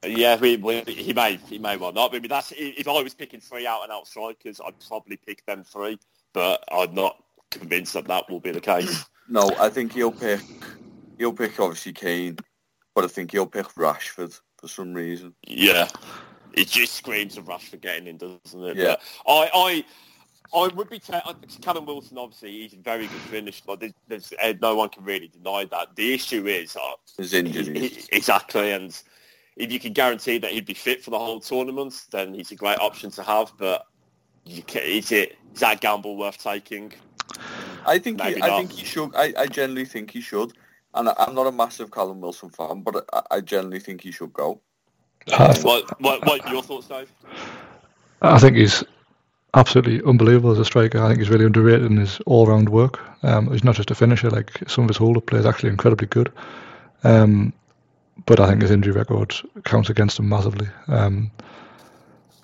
S3: Yeah, we, we, he may he may well not. But that's if I was picking three out and out strikers, I'd probably pick them three. But I'm not convinced that that will be the case.
S2: No, I think he'll pick. He'll pick obviously Kane, but I think he'll pick Rashford for some reason.
S3: Yeah, it just screams of Rashford getting in, doesn't it?
S2: Yeah.
S3: But I, I, I would be. Ta- Callum Wilson, obviously, he's a very good finisher. But there's, there's, uh, no one can really deny that. The issue is uh,
S2: His
S3: he-
S2: injuries.
S3: he- exactly, and if you can guarantee that he'd be fit for the whole tournament, then he's a great option to have. But you can, is it is that gamble worth taking?
S2: I think he, I
S3: not.
S2: think he should. I, I generally think he should. And I, I'm not a massive Callum Wilson fan, but I, I generally think he should go.
S1: I,
S3: What, what, what are your thoughts, Dave?
S1: I think he's absolutely unbelievable as a striker. I think he's really underrated in his all-round work. Um, he's not just a finisher; like some of his hold-up play is actually incredibly good. Um, but I think his injury record counts against him massively. Um,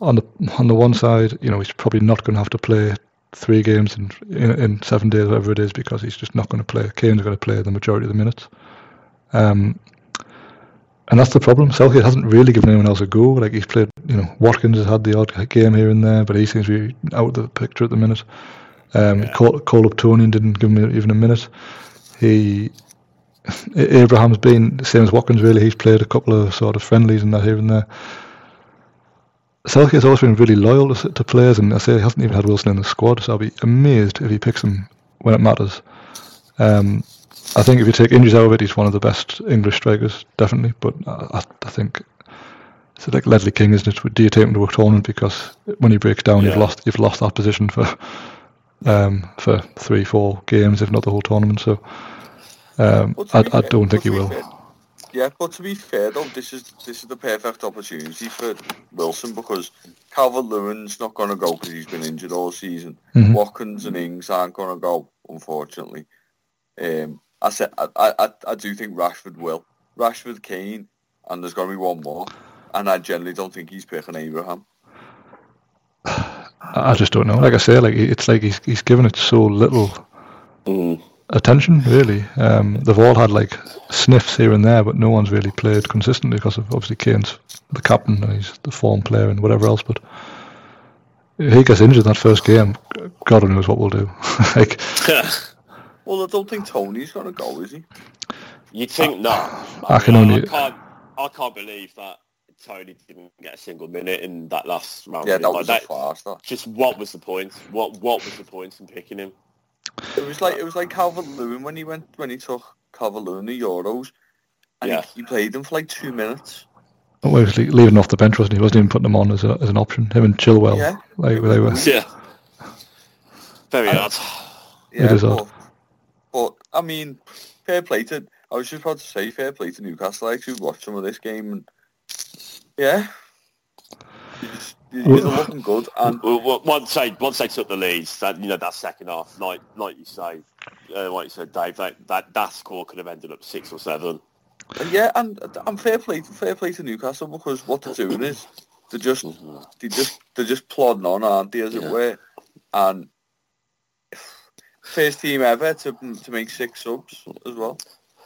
S1: on the on the one side, you know, he's probably not going to have to play three games in, in in seven days, whatever it is, because he's just not going to play. Kane's going to play the majority of the minutes. Um, and that's the problem. Southgate hasn't really given anyone else a go. Like he's played, you know, Watkins has had the odd game here and there, but he seems to be out of the picture at the minute. Um,
S3: Yeah.
S1: call, call up Toney and didn't give him even a minute. He Abraham's been the same as Watkins. Really, he's played a couple of sort of friendlies and that here and there. Southgate's always been really loyal to, to players, and I say he hasn't even had Wilson in the squad. So I'll be amazed if he picks him when it matters. Um, I think if you take injuries out of it, he's one of the best English strikers, definitely. But I, I, think it's like Ledley King, isn't it? Do you take him to a tournament because when he breaks down, you've lost you've lost that position for um, for three, four games, if not the whole tournament. So um,
S2: But to
S1: I,
S2: be
S1: I don't
S2: but
S1: think he will.
S2: fair- Yeah, but to be fair though, this is this is the perfect opportunity for Wilson because Calvert Lewin's not going to go because he's been injured all season.
S1: Mhm.
S2: Watkins and Ings aren't going to go, unfortunately. Um, I said I, I I- I do think Rashford will. Rashford, Kane, and there's going to be one more. And I generally don't think he's picking Abraham.
S1: I I just don't know. Like I say, like it's like he's he's given it so little
S3: Mm.
S1: Attention. Really, um, they've all had like sniffs here and there, but no one's really played consistently because of obviously Kane's the captain and he's the form player and whatever else. But if he gets injured in that first game, God knows what we'll do. like
S2: Well, I don't think Toney's going to go, is he?
S3: You'd think not.
S1: I can
S3: mean,
S1: only-
S3: I can't. I can't believe that Toney didn't get a single minute in that last round.
S2: Yeah, that
S3: Like,
S2: was a farce. That.
S3: Just what was the point? What What was the point in picking him?
S2: It was like it was like Calvert Lewin when he went when he took Calvert Lewin the Euros, and
S3: Yeah.
S2: he, he played them for like two minutes.
S1: well, he was leaving off the bench, wasn't he? He wasn't even putting them on as, a, as an option. Him and Chilwell,
S2: Yeah.
S1: like they were.
S3: Yeah. Very
S2: I-
S3: odd.
S2: Yeah,
S1: is
S2: but,
S1: odd.
S2: but I mean, fair play to. I was just about to say fair play to Newcastle. I actually watched some of this game, and yeah, he's, he's
S1: Well-
S2: looking good. And
S3: Well, well, once they once they took the leads, that you know that second half, like like you say, uh, like you said, Dave, that, that that score could have ended up six or seven.
S2: yeah, and and fair play, fair play to Newcastle because what they're doing is they're just they just they're just plodding on, aren't they, as it were? And first team ever to to make six subs as well.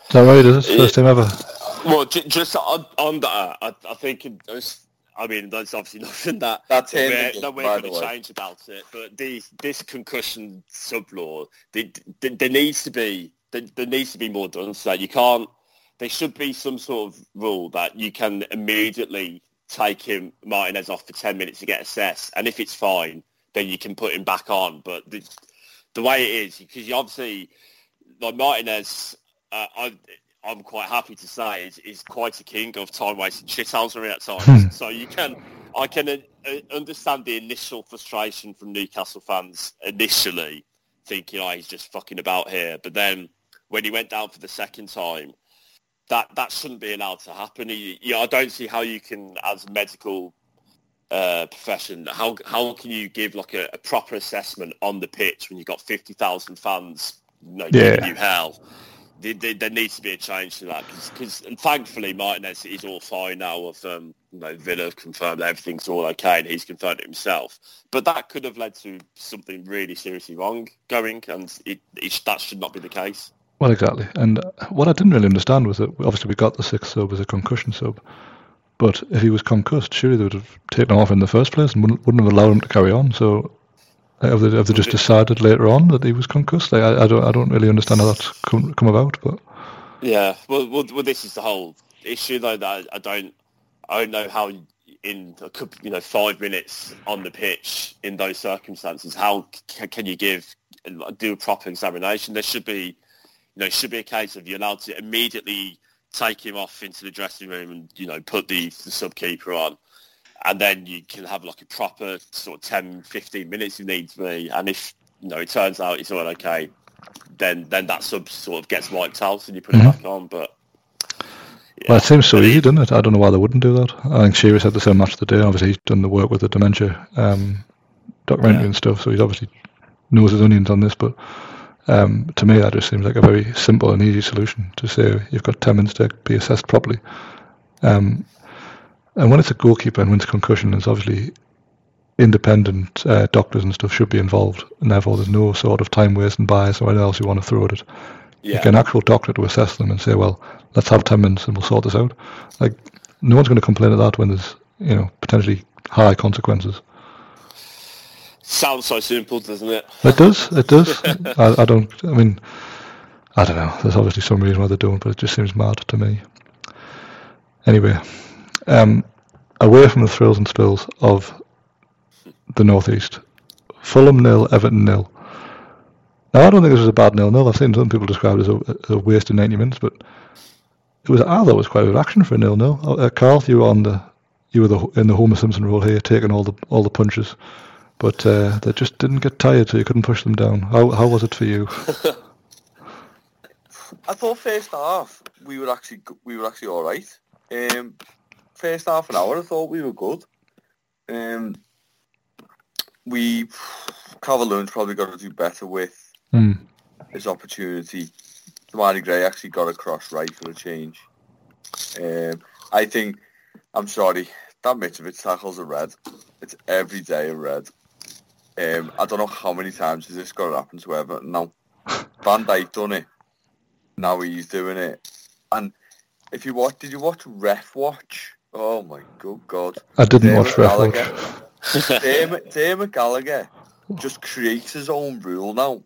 S1: Is that right? Is it first team ever?
S3: Well, j- just on, on that, I, I think it was, I mean, there's obviously nothing that
S2: That's
S3: that we're, that we're going to change about it. But these, this concussion sub law, there, needs to be there, there needs to be more done. So you can't there should be some sort of rule that you can immediately take him Martinez off for 10 minutes to get assessed. And if it's fine, then you can put him back on. But the, the way it is, because you obviously, like Martinez, uh, I, I'm quite happy to say is, is quite a king of time wasting shithousery at times. so you can, I can uh, uh, understand the initial frustration from Newcastle fans initially, thinking, oh, he's just fucking about here. But then when he went down for the second time, that that shouldn't be allowed to happen. You know, I don't see how you can, as a medical uh, profession, how how can you give like a, a, proper assessment on the pitch when you've got fifty thousand fans, you know, yeah. giving you hell? There, needs to be a change to that because, thankfully Martinez is all fine now. Of um, you know, Villa confirmed everything's all okay, and he's confirmed it himself. But that could have led to something really seriously wrong going, and it, it, that should not be the case.
S1: Well, exactly. And what I didn't really understand was that obviously we got the sixth sub as a concussion sub, but if he was concussed, surely they would have taken him off in the first place and wouldn't, wouldn't have allowed him to carry on. So have they, have they just decided later on that he was concussed? Like, I, I don't I don't really understand how that's come, come about. But
S3: yeah, well, well, well, this is the whole issue though that I don't I don't know how in a couple, you know five minutes on the pitch in those circumstances how can you give do a proper examination? There should be you know, should be a case of you're allowed to immediately take him off into the dressing room and, you know, put the, the subkeeper on. And then you can have like a proper sort of 10, 15 minutes if needs be. And if, you know, it turns out it's all okay, then then that sub sort of gets wiped out and you put mm-hmm. it back on. But
S1: yeah. Well, it seems so easy, doesn't it? I don't know why they wouldn't do that. I think Shearer's had the same match today. Obviously, he's done the work with the dementia um, documentary yeah. and stuff, so he's obviously knows his onions on this. But um, to me, that just seems like a very simple and easy solution to say you've got 10 minutes to be assessed properly. Um, and when it's a goalkeeper and wins concussion, it's obviously independent uh, doctors and stuff should be involved, and therefore there's no sort of time wasting bias or anything else you want to throw at it. Yeah. Like an actual doctor to assess them and say, well, let's have 10 minutes and we'll sort this out. Like, no one's going to complain at that when there's, you know, potentially high consequences.
S3: Sounds so simple, doesn't it?
S1: It does. It does. I, I, don't. I mean, I don't know. There's obviously some reason why they don't, but it just seems mad to me. Anyway, um, away from the thrills and spills of the northeast, Fulham nil, Everton nil. Now I don't think this was a bad nil nil. I've seen some people describe it as a, a waste of 90 minutes, but it was. I thought it was quite a good action for a nil nil. Uh, Carl, you were on the you were the, in the Homer Simpson role here, taking all the all the punches but uh, they just didn't get tired, so you couldn't push them down. How how was it for you?
S2: I thought first half we were actually we were actually all right. Um, first half an hour, I thought we were good. Um, we Calvert-Lewin's probably got to do better with mm. his opportunity. Demarai Gray actually got across right for a change. Um, I think, I'm sorry, that Mitrovic tackles a red. It's every day a red. Um, I don't know how many times has this got to happen to Everton now. Van Dijk done it. Now he's doing it. And if you watch, did you watch Ref Watch? Oh my good God.
S1: I didn't Dave watch Ref Watch.
S2: Dave, Gallagher just creates his own rule now.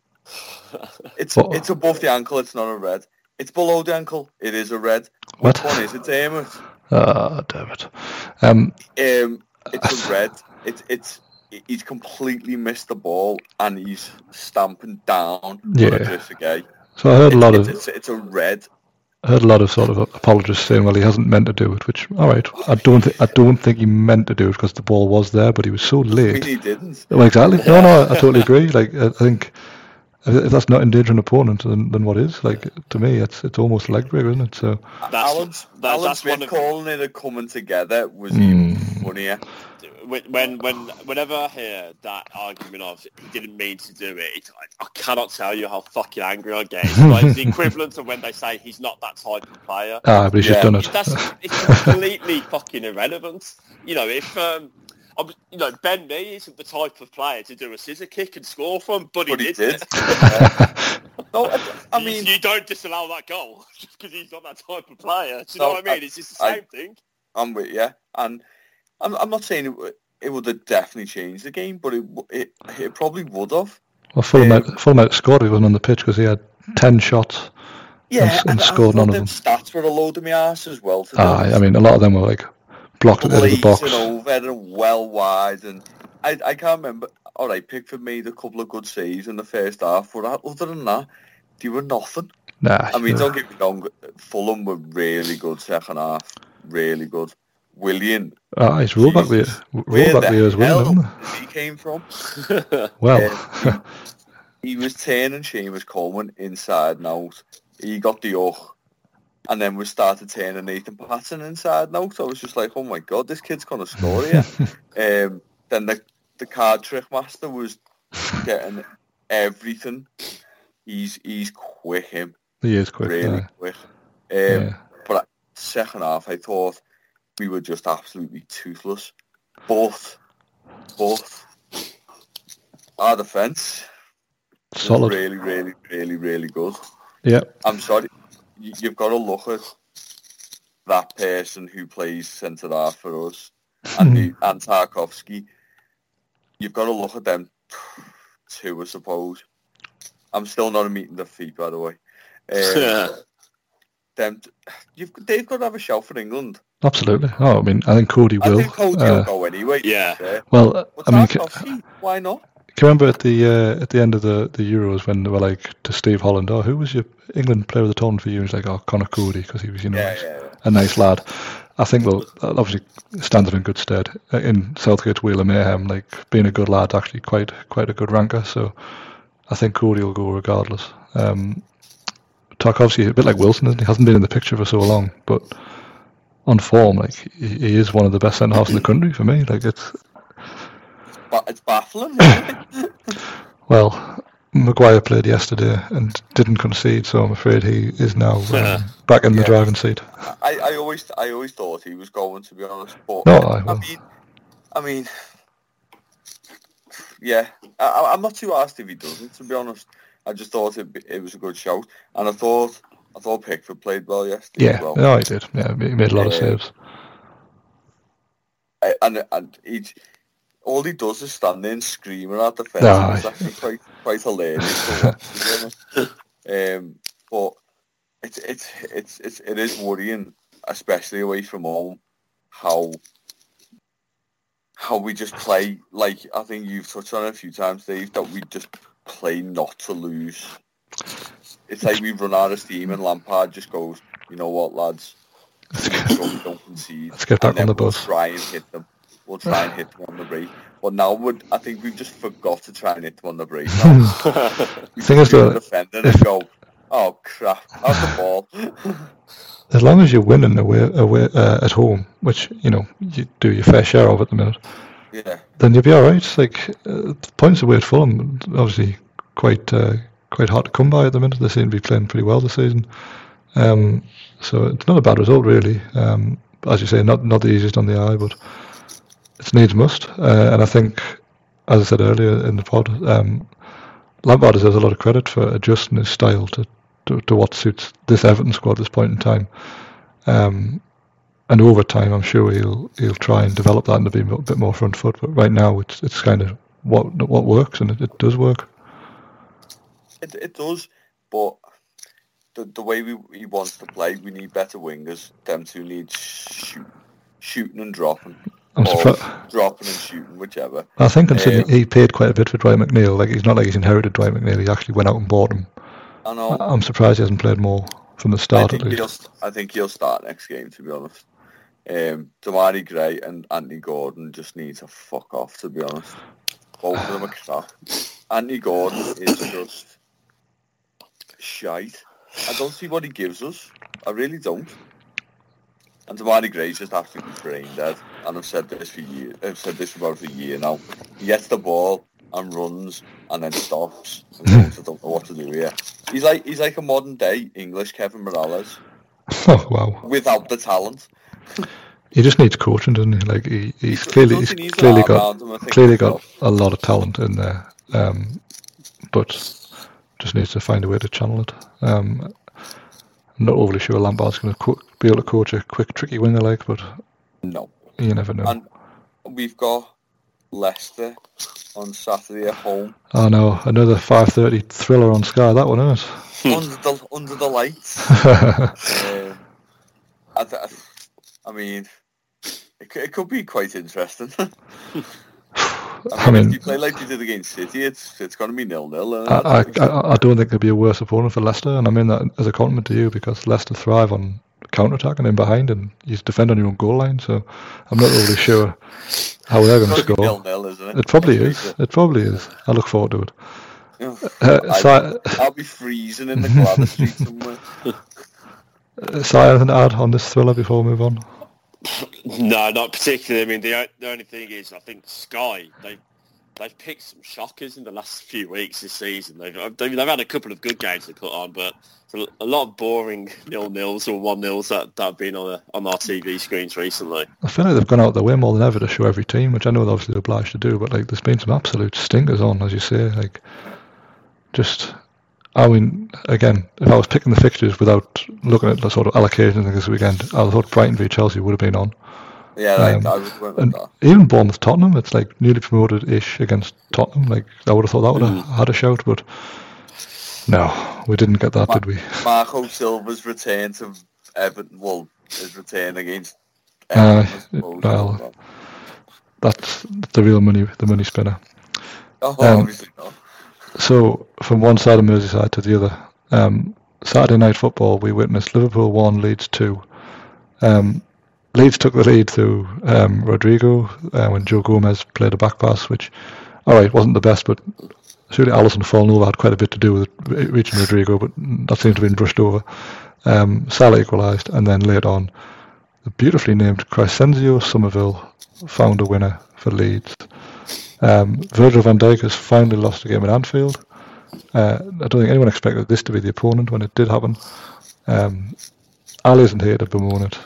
S2: It's what? it's above the ankle, it's not a red. It's below the ankle, it is a red. What? Which one is it, Dermot?
S1: Ah, oh, damn it. Um,
S2: um, it's a red. It's it's he's completely missed the ball and he's stamping down yeah.
S1: So I heard a lot
S2: it's,
S1: of
S2: it's, it's, a red.
S1: I heard a lot of sort of apologists saying, "Well, he hasn't meant to do it." Which, all right, I don't think I don't think he meant to do it because the ball was there, but he was so late.
S2: he didn't.
S1: Well, exactly. No, no, I totally agree. Like I think if that's not endangering an opponent, then, then what is? Like to me, it's it's almost leg break, isn't it? So
S2: that's, Alan, that's, Alan Smith calling it a coming together was mm. even funnier
S3: when when whenever I hear that argument of he didn't mean to do it, I, I cannot tell you how fucking angry I get. It's like the equivalent of when they say he's not that type of player.
S1: Ah, but he's yeah. just done it.
S3: That's it's completely fucking irrelevant. You know, if um, I'm, you know Ben Mee isn't the type of player to do a scissor kick and score from, but,
S2: but
S3: he,
S2: he
S3: did.
S2: did. no, I, I mean,
S3: you, you, don't disallow that goal just because he's not that type of player. Do you no, know what I mean? I, it's just the same I, thing.
S2: I'm with you, and I'm, I'm not saying it, it would have definitely changed the game, but it it, it probably would have.
S1: Well, Fulham, um, out, Fulham outscored. He wasn't on the pitch because he had ten shots
S2: Yeah,
S1: and
S2: and,
S1: scored
S2: I
S1: none of
S2: them
S1: them.
S2: stats were a load of my arse as well. To be
S1: Aye,
S2: honest.
S1: I mean, a lot of them were like blocked at the end of the box.
S2: over and well wide, and I I can't remember. All right, Pickford made a couple of good saves in the first half, but that- other than that, they were nothing.
S1: Nah,
S2: I mean, don't get me wrong, Fulham were really good second half, really good. Willian,
S1: Ah, he's rollback there. Rollback there as well,
S2: he came from?
S1: Well,
S2: He was turning Seamus Coleman inside and out. He got the hook. And then we started turning Nathan Patton inside out. I was just like, oh my God, this kid's going to score here. um, then the, the card trick master was getting everything. He's he's quick, him.
S1: he is quick.
S2: really
S1: aye.
S2: quick. Um,
S1: yeah.
S2: But second half, I thought we were just absolutely toothless. Both, but, our defence
S1: Solid.
S2: really, really, really, really good.
S1: Yeah.
S2: I'm sorry, you've got to look at that person who plays centre half for us, and, the, and Tarkowski. You've got to look at them too, I suppose. I'm still not a meeting the feet, by the way. Um, them, you've they've got to have a shout for England.
S1: Absolutely. Oh, I mean, I think
S2: Coady
S1: will.
S2: I think Coady
S1: Uh,
S2: will go anyway.
S3: Yeah.
S2: Yeah.
S1: well,
S2: But
S1: I mean,
S2: why not?
S1: Can you remember at the uh, at the end of the, the Euros when they were like to Steve Holland, "Oh, who was your England player of the tournament for you?" And he's like, "Oh, Conor Coady," because he was, you know,
S2: Yeah, yeah, yeah.
S1: a nice lad. I think well, that obviously stands him in good stead Uh, in Southgate's Wheel of Mayhem. Like being a good lad, actually quite quite a good ranker. So I think Coady will go regardless. Um, Tarkowski, a bit like Wilson, isn't he? Hasn't been in the picture for so long, but on form, like he, is one of the best centre halves in the country for me. Like it's
S2: it's baffling.
S1: Well, Maguire played yesterday and didn't concede, so I'm afraid he is now um, back in the
S2: Yeah.
S1: driving seat.
S2: I, I always I always thought he was going to be honest, but
S1: No, I
S2: I mean, I mean, yeah, I- I'm not too asked if he doesn't. To be honest, I just thought it, it was a good shout, and I thought I thought Pickford played well yesterday.
S1: Yeah,
S2: well.
S1: no, he did. Yeah, he made a lot of saves.
S2: I- and and he all he does is stand there and scream at the fence. It's actually quite quite hilarious to watch. to be honest. um, but it's it's it's it's it is worrying, especially away from home, how how we just play. Like I think you've touched on it a few times, Dave, that we just play not to lose. It's like we run out of steam, and Lampard just goes, "You know what, lads." Sure we don't concede.
S1: Let's get back on the bus.
S2: try and hit them. We'll try and hit them on the break. But now would I think we've just forgot to try and hit them on the break. Now. we
S1: Thing is
S2: just
S1: though,
S2: defending
S1: if-
S2: and go, oh crap, out the ball.
S1: as long as you're winning away, away uh, at home, which you know you do your fair share of at the minute,
S2: yeah,
S1: then you'll be all right. Like uh, the points away at Fulham, obviously quite uh, quite hard to come by at the minute. They seem to be playing pretty well this season, um, so it's not a bad result really. Um, as you say, not not the easiest on the eye, but it's needs must. Uh, and I think, as I said earlier in the pod, um, Lampard deserves a lot of credit for adjusting his style to, to, to what suits this Everton squad at this point in time. Um, and over time, I'm sure he'll he'll try and develop that and be a bit more front foot. But right now, it's it's kind of what what works, and it, it does work.
S2: it, it does. But the the way we he wants to play, we need better wingers. Them two need shoot, shooting and dropping,
S1: I'm
S2: or
S1: surprised.
S2: dropping and shooting, whichever.
S1: I think considering
S2: Um,
S1: he paid quite a bit for Dwight McNeil, like he's not like he's inherited Dwight McNeil. He actually went out and bought him.
S2: I know.
S1: I'm surprised he hasn't played more from the
S2: I
S1: start at
S2: think he'll. I think he'll start next game. To be honest, um, Demarai Gray and Anthony Gordon just need to fuck off. To be honest, both of them are crap. Anthony Gordon is just shite. I don't see what he gives us. I really don't. And Demarai Gray's just absolutely brain dead. And I've said this for years. I've said this for about a year now. He gets the ball and runs and then stops and goes, I don't know what to do here. He's like he's like a modern day English Kevin Mirallas
S1: Oh wow!
S2: without the talent.
S1: He just needs coaching, doesn't he? Like he, he's
S2: He
S1: clearly he's
S2: he needs an
S1: clearly got
S2: him,
S1: clearly got a lot of talent in there, um, but just needs to find a way to channel it. Um, I'm not overly sure Lampard's going to co- be able to coach a quick, tricky winger like, but
S2: No.
S1: you never know.
S2: And we've got Leicester on Saturday at home.
S1: oh no, another 5:30 thriller on Sky. That one is.
S2: under the under the lights. um, I, th- I mean, it, c- it could be quite interesting. I mean, if you play like you did against City, it's it's going to be nil nil.
S1: I, I, I, I don't think there'd be a worse opponent for Leicester, and I mean that as a compliment to you because Leicester thrive on counter attack and in behind, and you defend on your own goal line. So I'm not really sure how they're going to score.
S2: Nil nil, isn't it?
S1: It probably is. It probably is. I look forward to it. Uh,
S2: I'd- I'll be freezing in the Gwladys Street somewhere.
S1: uh, so anything to add on this thriller before we move on?
S3: No, not particularly. I mean, the the only thing is, I think Sky they they've picked some shockers in the last few weeks this season. They've uh, they've, they've had a couple of good games to put on, but a, lot of boring nil nils or one nils that, that have been on a, on our TV screens recently.
S1: I feel like they've gone out their way more than ever to show every team, which I know they're obviously obliged to do, but like there's been some absolute stinkers on, as you say. Like, just, I mean, again, if I was picking the fixtures without looking at the sort of allocations this weekend, I thought Brighton v Chelsea would have been on.
S2: Yeah, like,
S1: Um,
S2: I would went with
S1: And
S2: that.
S1: even Bournemouth Tottenham, it's like newly promoted ish against Tottenham. Like, I would have thought that would have had a shout, but no, we didn't get that, did we?
S2: Marco Silva's return to Everton, well, his return against
S1: Uh,
S2: Everton, suppose.
S1: well, That's the real money, the money spinner.
S2: oh,
S1: um,
S2: obviously not.
S1: So from one side of Merseyside to the other, um, Saturday night football, we witnessed Liverpool one, Leeds two. Um, Leeds took the lead through um, Rodrigo uh, when Joe Gomez played a back pass, which, all right, wasn't the best, but surely Alisson falling over had quite a bit to do with reaching Rodrigo, but that seemed to have been brushed over. Um, Salah equalised, and then later on, the beautifully named Crysencio Summerville found a winner for Leeds. Um, Virgil van Dijk has finally lost a game at Anfield. Uh, I don't think anyone expected this to be the opponent when it did happen. Um, Ali isn't here to bemoan it.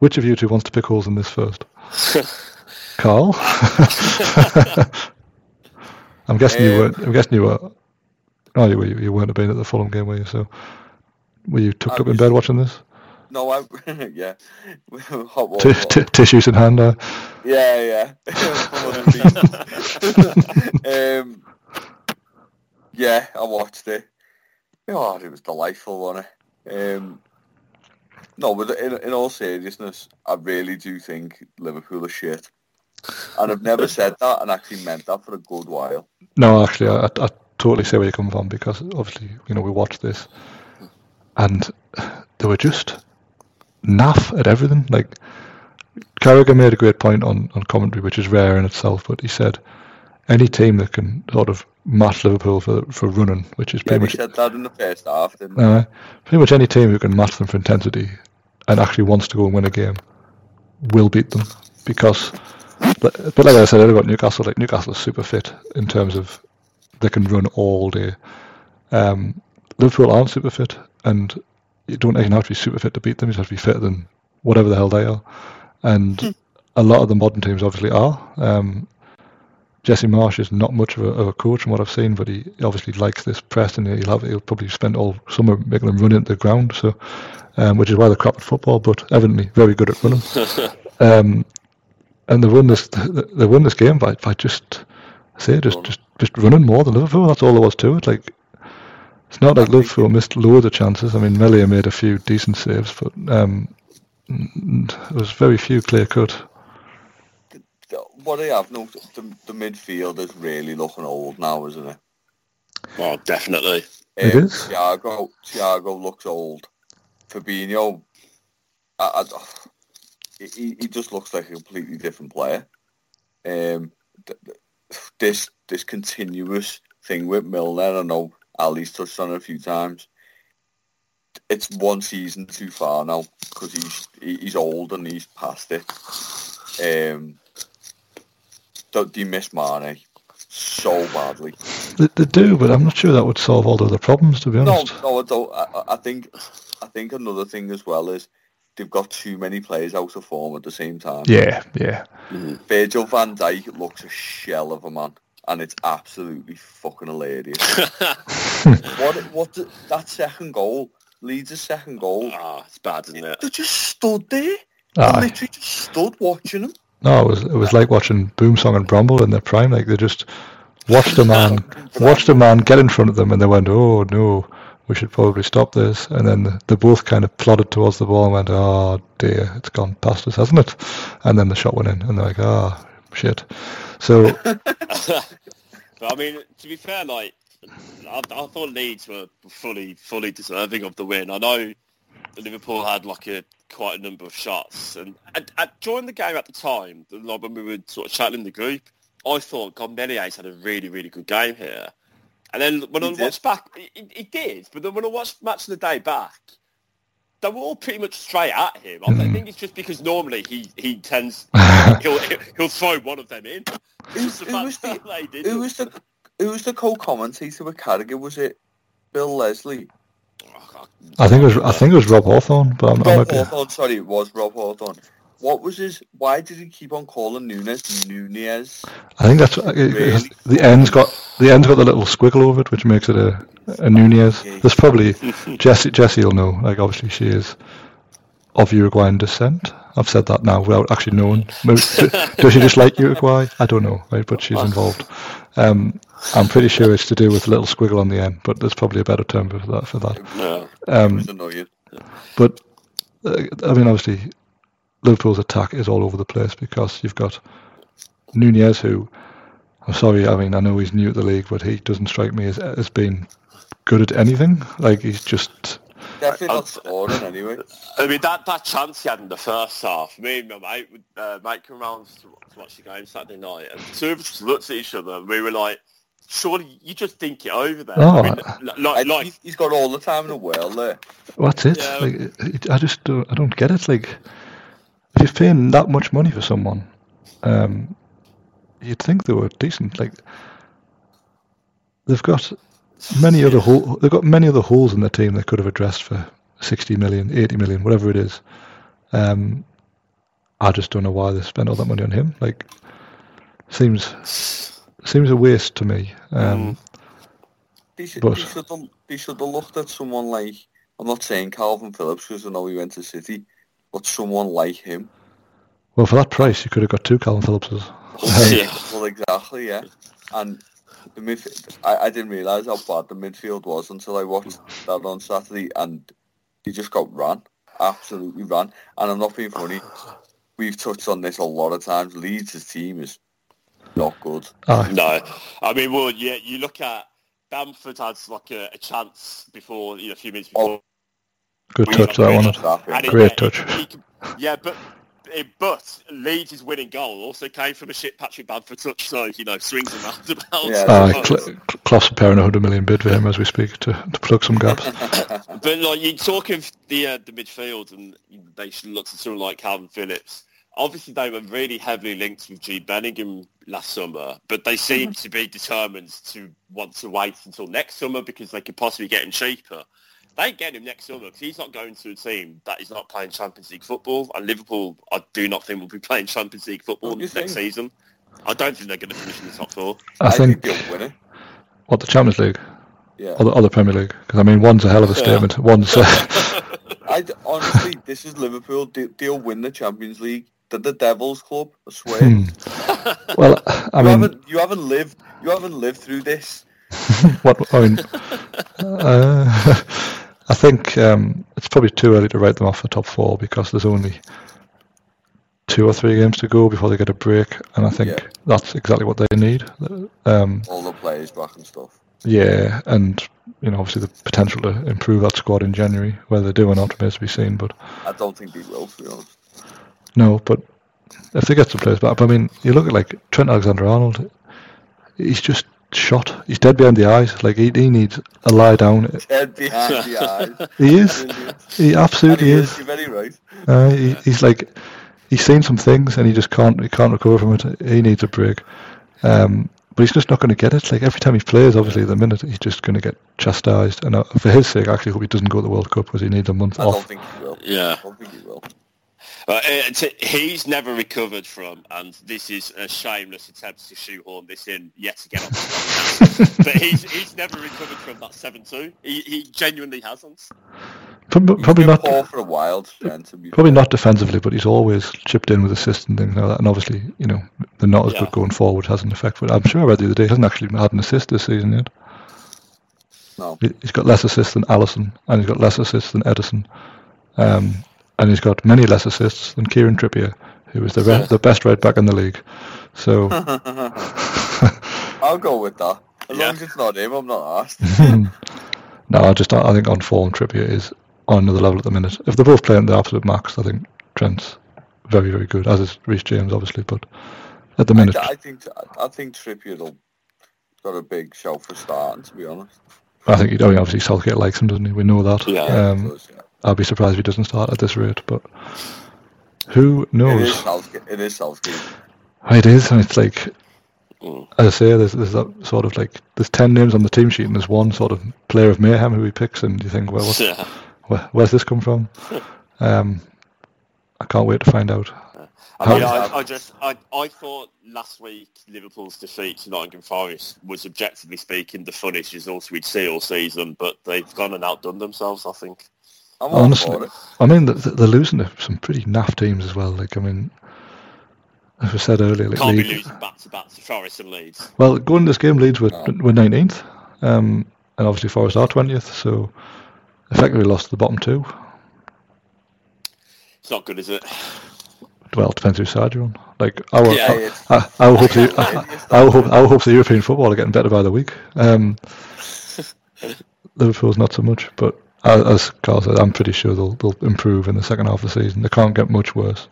S1: Which of you two wants to pick holes in this first? Carl? I'm guessing you
S2: Um,
S1: weren't. I'm guessing you were. Oh, you, were, you weren't been at the Fulham game, were you? So, were you tucked
S2: I
S1: up in bed watching this?
S2: No, I, yeah. Hot water.
S1: T- t- tissues in hand. Uh,
S2: Yeah, yeah. um, yeah, I watched it. Oh, it was delightful, wasn't it? Um, no, but in, in all seriousness, I really do think Liverpool are shit. And I've never said that and actually meant that for a good while.
S1: No, actually, I, I totally see where you come from because obviously, you know, we watched this and they were just naff at everything. Like, Carragher made a great point on, on commentary, which is rare in itself, but he said any team that can sort of match Liverpool for for running, which is pretty
S2: we
S1: much
S2: said that in the first half,
S1: uh, pretty much any team who can match them for intensity and actually wants to go and win a game will beat them because. But, but like I said earlier about Newcastle, like Newcastle is super fit in terms of they can run all day. Um, Liverpool aren't super fit, and you don't even have to be super fit to beat them. You just have to be fitter than whatever the hell they are. And a lot of the modern teams obviously are. Um, Jesse Marsch is not much of a, of a coach from what I've seen, but he obviously likes this press, and he'll have he'll probably spend all summer making them run into the ground. So, um, which is why they're crap at football, but evidently very good at running. um, and they won this they won this game by, by just I say just, just just running more than Liverpool. That's all there was to it. Like it's not like Liverpool missed loads of chances. I mean, Meslier made a few decent saves, but um, n- there was very few clear cut.
S2: What I have noticed, the, the midfield is really looking old now, isn't it?
S3: Oh, definitely.
S1: It
S2: Um,
S1: is.
S2: Thiago, Thiago looks old. Fabinho, I, I, he, he just looks like a completely different player. Um, th- th- this this continuous thing with Milner, I know Ali's touched on it a few times. It's one season too far now because he's he's old and he's past it. Um, don't do you miss Mane so badly?
S1: They, they do, but I'm not sure that would solve all the other problems. To be honest,
S2: no, I don't. I, I- I think, I think another thing as well is they've got too many players out of form at the same time.
S1: yeah, yeah.
S2: Virgil van Dijk looks a shell of a man, and it's absolutely fucking hilarious. what? What? the- That second goal Leeds a second goal.
S3: Ah, it's bad, isn't it?
S2: They just stood there. They literally just stood watching them.
S1: No, it was it was like watching Boumsong and Bramble in their prime. Like they just watched a man watched a man get in front of them, and they went, "Oh no, we should probably stop this. And then they both kind of plodded towards the ball and went, oh dear, it's gone past us, hasn't it? And then the shot went in, and they're like, ah, oh, shit. So.
S3: but I mean, to be fair, like I, I, thought Leeds were fully, fully deserving of the win. I know Liverpool had like a quite a number of shots, and, and, and during the game at the time, like when we were sort of chatting in the group, I thought God Meslier had a really, really good game here. And then when he I did. watched back, he, did. But then when I watched Match of the Day back, they were all pretty much straight at him. I mm. think it's just because normally he, he tends he'll he'll throw one of them in.
S2: Who, who was the who was the who was the co-commentator with Carragher? Was it Bill Leslie?
S1: I think it was I think it was Rob Hawthorne, but I'm,
S2: Rob Hawthorne. Sorry, it was Rob Hawthorne. What was his? Why did he keep on calling Nunes Nunez?
S1: I think that's really? the end's got the end's got the little squiggle over it, which makes it a a Nunez. There's probably Jessie. Jessie will know. Like obviously she is of Uruguayan descent. I've said that now without actually knowing. Does she just like Uruguay? I don't know, right? But she's involved. Um, I'm pretty sure it's to do with a little squiggle on the end, but there's probably a better term for that. For that.
S2: No, um,
S1: but uh, I mean, obviously, Liverpool's attack is all over the place because you've got Nunez, who I'm sorry, I mean, I know he's new at the league, but he doesn't strike me as as being good at anything. Like he's just
S2: definitely not scoring anyway.
S3: I mean, that, that chance he had in the first half, me and my mate, uh, mate came around to, to watch the game Saturday night, and two of us looked at each other, and we were like, surely you just think it over there. Oh, I
S2: mean, like, like, he's got all the time in the world there.
S1: What's it? Yeah. Like, I just don't, I don't get it. Like, if you're paying that much money for someone, um, you'd think they were decent. Like, they've got many other hole, they've got many other holes in the team they could have addressed for 60 million, 80 million, whatever it is. Um, I just don't know why they spent all that money on him. Like, seems seems a waste to me. Um,
S2: they, should, but, they, should have, they should have looked at someone like I'm not saying Kalvin Phillips because I know he went to City, but someone like him.
S1: Well, for that price, you could have got two Kalvin Phillipses.
S2: yeah. Well, exactly, yeah. And the midfield, I, I didn't realise how bad the midfield was until I watched that on Saturday, and he just got run, absolutely run. And I'm not being funny. We've touched on this a lot of times. Leeds' team is not good.
S3: Oh. No, I mean, well, yeah, you look at Bamford had like a, a chance before, you know, a few minutes before.
S1: Good touch, that one. Great touch.
S3: yeah, but Eh, but Leeds' winning goal also came from a shit Patrick Bamford touch, so you know swings and roundabouts. Yeah,
S1: uh, Cl- Klopp's preparing a hundred million bid for him as we speak to, to plug some gaps.
S3: but like you talk of the uh, the midfield, and they should look at someone like Kalvin Phillips. Obviously, they were really heavily linked with G. Bellingham last summer, but they seem mm-hmm. to be determined to want to wait until next summer because they could possibly get him cheaper. They get him next summer because he's not going to a team that is not playing Champions League football. And Liverpool, I do not think will be playing Champions League football next think? season. I don't think they're going to finish in the top four.
S1: I, I think, think they'll win it. What the Champions League? Yeah. Or the, or the Premier League? Because I mean, one's a hell of a statement. Yeah. One's. Uh...
S2: I honestly, this is Liverpool. They, will win the Champions League. They're the Devils club. I swear.
S1: Hmm. well, I
S2: you
S1: mean,
S2: haven't you haven't lived you haven't lived through this.
S1: what I mean, uh, I think um, it's probably too early to write them off for top four because there's only two or three games to go before they get a break, and I think yeah. that's exactly what they need.
S2: Um, All the players back and stuff.
S1: Yeah, and you know, obviously the potential to improve that squad in January, whether they do or not remains to be seen. But
S2: I don't think they will, to be honest.
S1: No, but if they get some players back, I mean, you look at like Trent Alexander-Arnold, he's just shot. He's dead behind the eyes. Like he, he needs a lie down.
S2: Dead behind the eyes.
S1: He is. He absolutely he is.
S2: is. You're very right.
S1: Uh, he, he's like he's seen some things and he just can't he can't recover from it. He needs a break. Um, but he's just not going to get it. Like every time he plays, obviously, the minute he's just going to get chastised. And uh, for his sake, I actually hope he doesn't go to the World Cup because he needs a month
S2: I
S1: off.
S2: I don't think he will.
S3: Yeah.
S2: I don't think he will.
S3: Uh, he's never recovered from, and this is a shameless attempt to shoehorn this in yet again on the but he's he's never recovered from that seven two. He, he genuinely hasn't.
S1: Probably, probably not
S2: for a while.
S1: Probably not defensively, but he's always chipped in with assists and things like that. And obviously, you know, they're not as yeah. good going forward has an effect. But I'm sure I read the other day he hasn't actually had an assist this season yet.
S2: No.
S1: He's got less assists than Alisson, and he's got less assists than Ederson, um, and he's got many less assists than Kieran Trippier, who is the re- the best right back in the league. So
S2: I'll go with that. As
S3: Yeah.
S2: long as it's not him, I'm not asked.
S1: no, I just I think on form Trippier is on another level at the minute. If they're both playing the absolute max, I think Trent's very very good, as is Reece James obviously, but at the minute,
S2: I, I think I think Trippier'll got a big show for starting. To be honest,
S1: I think I mean, obviously Southgate likes him, doesn't he? We know that.
S3: Yeah.
S2: yeah,
S1: Um,
S2: he does, yeah.
S1: I'll be surprised if he doesn't start at this rate, but who knows?
S2: is Southgate. It is Southgate.
S1: It is, and it's like,
S3: Mm.
S1: as I say, there's, there's that sort of like, there's 10 names on the team sheet, and there's one sort of player of mayhem who he picks, and you think, well, what,
S3: Yeah.
S1: where, where's this come from? um, I can't wait to find out.
S3: I mean, I, I just, I, I thought last week Liverpool's defeat to Nottingham Forest was, objectively speaking, the funniest result we'd see all season, but they've gone and outdone themselves, I think.
S2: I'm all
S1: Honestly,
S2: for it.
S1: I mean, th- th- they're losing to some pretty naff teams as well. Like, I mean, as we said earlier, like
S3: Can't be losing back to back to Forest and Leeds.
S1: Well, going this game, Leeds were,
S2: No.
S1: were 19th, um, and obviously Forest are 20th, so effectively lost to the bottom two.
S3: It's not good, is it?
S1: Well, it depends whose side you're on. Like, our,
S3: Yeah,
S2: it's-
S1: I, I, would hope the, I, I, hope, I would hope the European football are getting better by the week. Um, Liverpool's not so much, but as, Carl said, I'm pretty sure they'll, they'll improve in the second half of the season. They can't get much worse.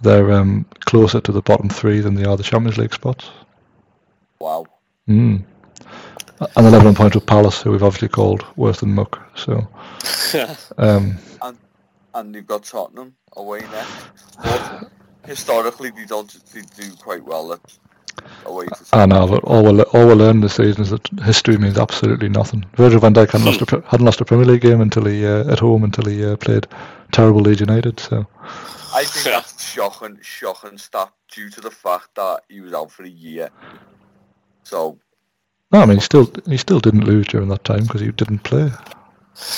S1: They're um, closer to the bottom three than they are the Champions League spots.
S2: Wow.
S1: Mm. And 11 points with Palace, who we've obviously called worse than muck. So, um,
S2: And you've got Tottenham away next. But historically, they don't they do quite well at
S1: I know, but all we're, all we're learning this season is that history means absolutely nothing. Virgil van Dijk hadn't, lost, a, hadn't lost a Premier League game until he uh, at home until he uh, played terrible Leeds United. So,
S2: I think that's shocking, shocking stat due to the fact that he was out for a year. So
S1: no, I mean, he still he still didn't lose during that time because he didn't play.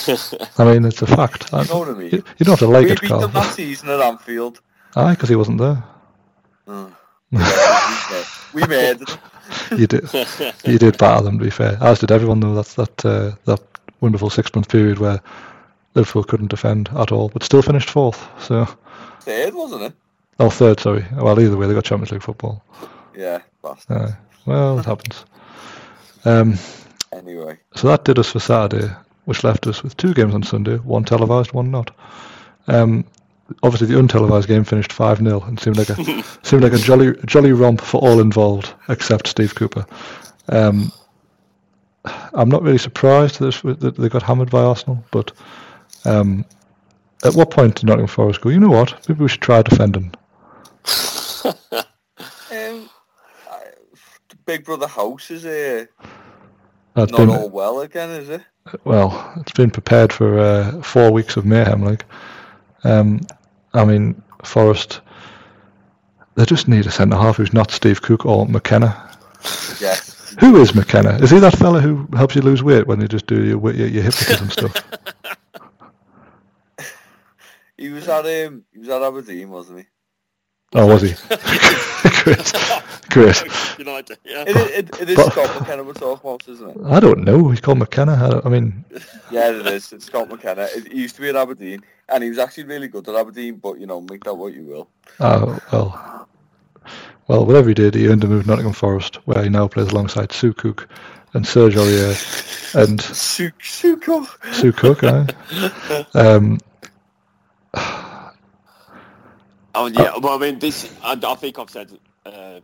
S1: I mean, it's a fact.
S2: You know what I mean.
S1: you, you don't have to like
S2: we
S1: it,
S2: beat
S1: Carl.
S2: them that season at Anfield.
S1: Aye, because he wasn't there.
S2: Uh, yeah, we made- it.
S1: You did. you did batter them, to be fair. As did everyone, though. That's that uh, that wonderful six month period where Liverpool couldn't defend at all, but still finished fourth. So,
S2: Third, wasn't it?
S1: oh, third, sorry. Well, either way, they got Champions League football.
S2: Yeah.
S1: Aye. well, it happens. Um,
S2: Anyway,
S1: so that did us for Saturday, which left us with two games on Sunday, one televised, one not. Um, obviously, the untelevised game finished five 0 and seemed like a seemed like a jolly jolly romp for all involved except Steve Cooper. Um, I'm not really surprised that, they got hammered by Arsenal, but um, at what point did Nottingham Forest go? You know what? Maybe we should try defending.
S2: um, I, Big Brother House is uh,
S1: That's
S2: not
S1: been
S2: all well again, is it?
S1: well, it's been prepared for uh, four weeks of mayhem. Like, um, I mean, Forest, they just need a centre half who's not Steve Cook or McKenna.
S2: Yeah.
S1: Who is McKenna? Is he that fella who helps you lose weight when you just do your your, your hypnotism stuff?
S2: He was at um, he was at Aberdeen, wasn't he?
S1: Oh, was he? Chris. Chris.
S3: United, yeah.
S2: It, is- it, it is
S1: But-
S2: Scott McKenna we're talking about, isn't it?
S1: I don't know. He's called McKenna. I, I mean,
S2: Yeah, it is. It's Scott McKenna. It, he used to be at Aberdeen, and he was actually really good at Aberdeen. But you know, make that what you will.
S1: oh well, well, whatever he did, he earned a move to Nottingham Forest, where he now plays alongside Sue Cook and Serge Aurier and
S2: Su- Suko.
S1: Sue Cook. Aye. Um,
S3: Oh yeah, well, I mean, this. I, I think I've said uh,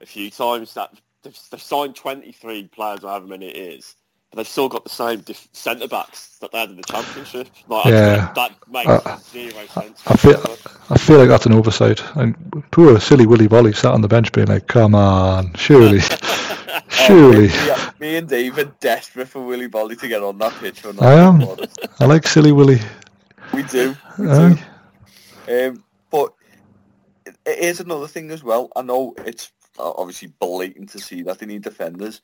S3: a few times that they've, they've signed 23 players, or however many it is, but they've still got the same diff- centre backs that they had in the championship. Like, I-
S1: Yeah.
S3: that makes
S1: Uh,
S3: zero sense.
S1: I feel, I feel like that's an oversight. And poor silly Willy Bolly sat on the bench being like, "Come on, surely, surely."
S2: Yeah, me and Dave are desperate for Willy Bolly to get on that pitch.
S1: I am. I like silly Willy.
S2: We do. We do.
S1: Aye.
S2: Um, but it, it is another thing as well. I know it's uh, obviously blatant to see that they need defenders,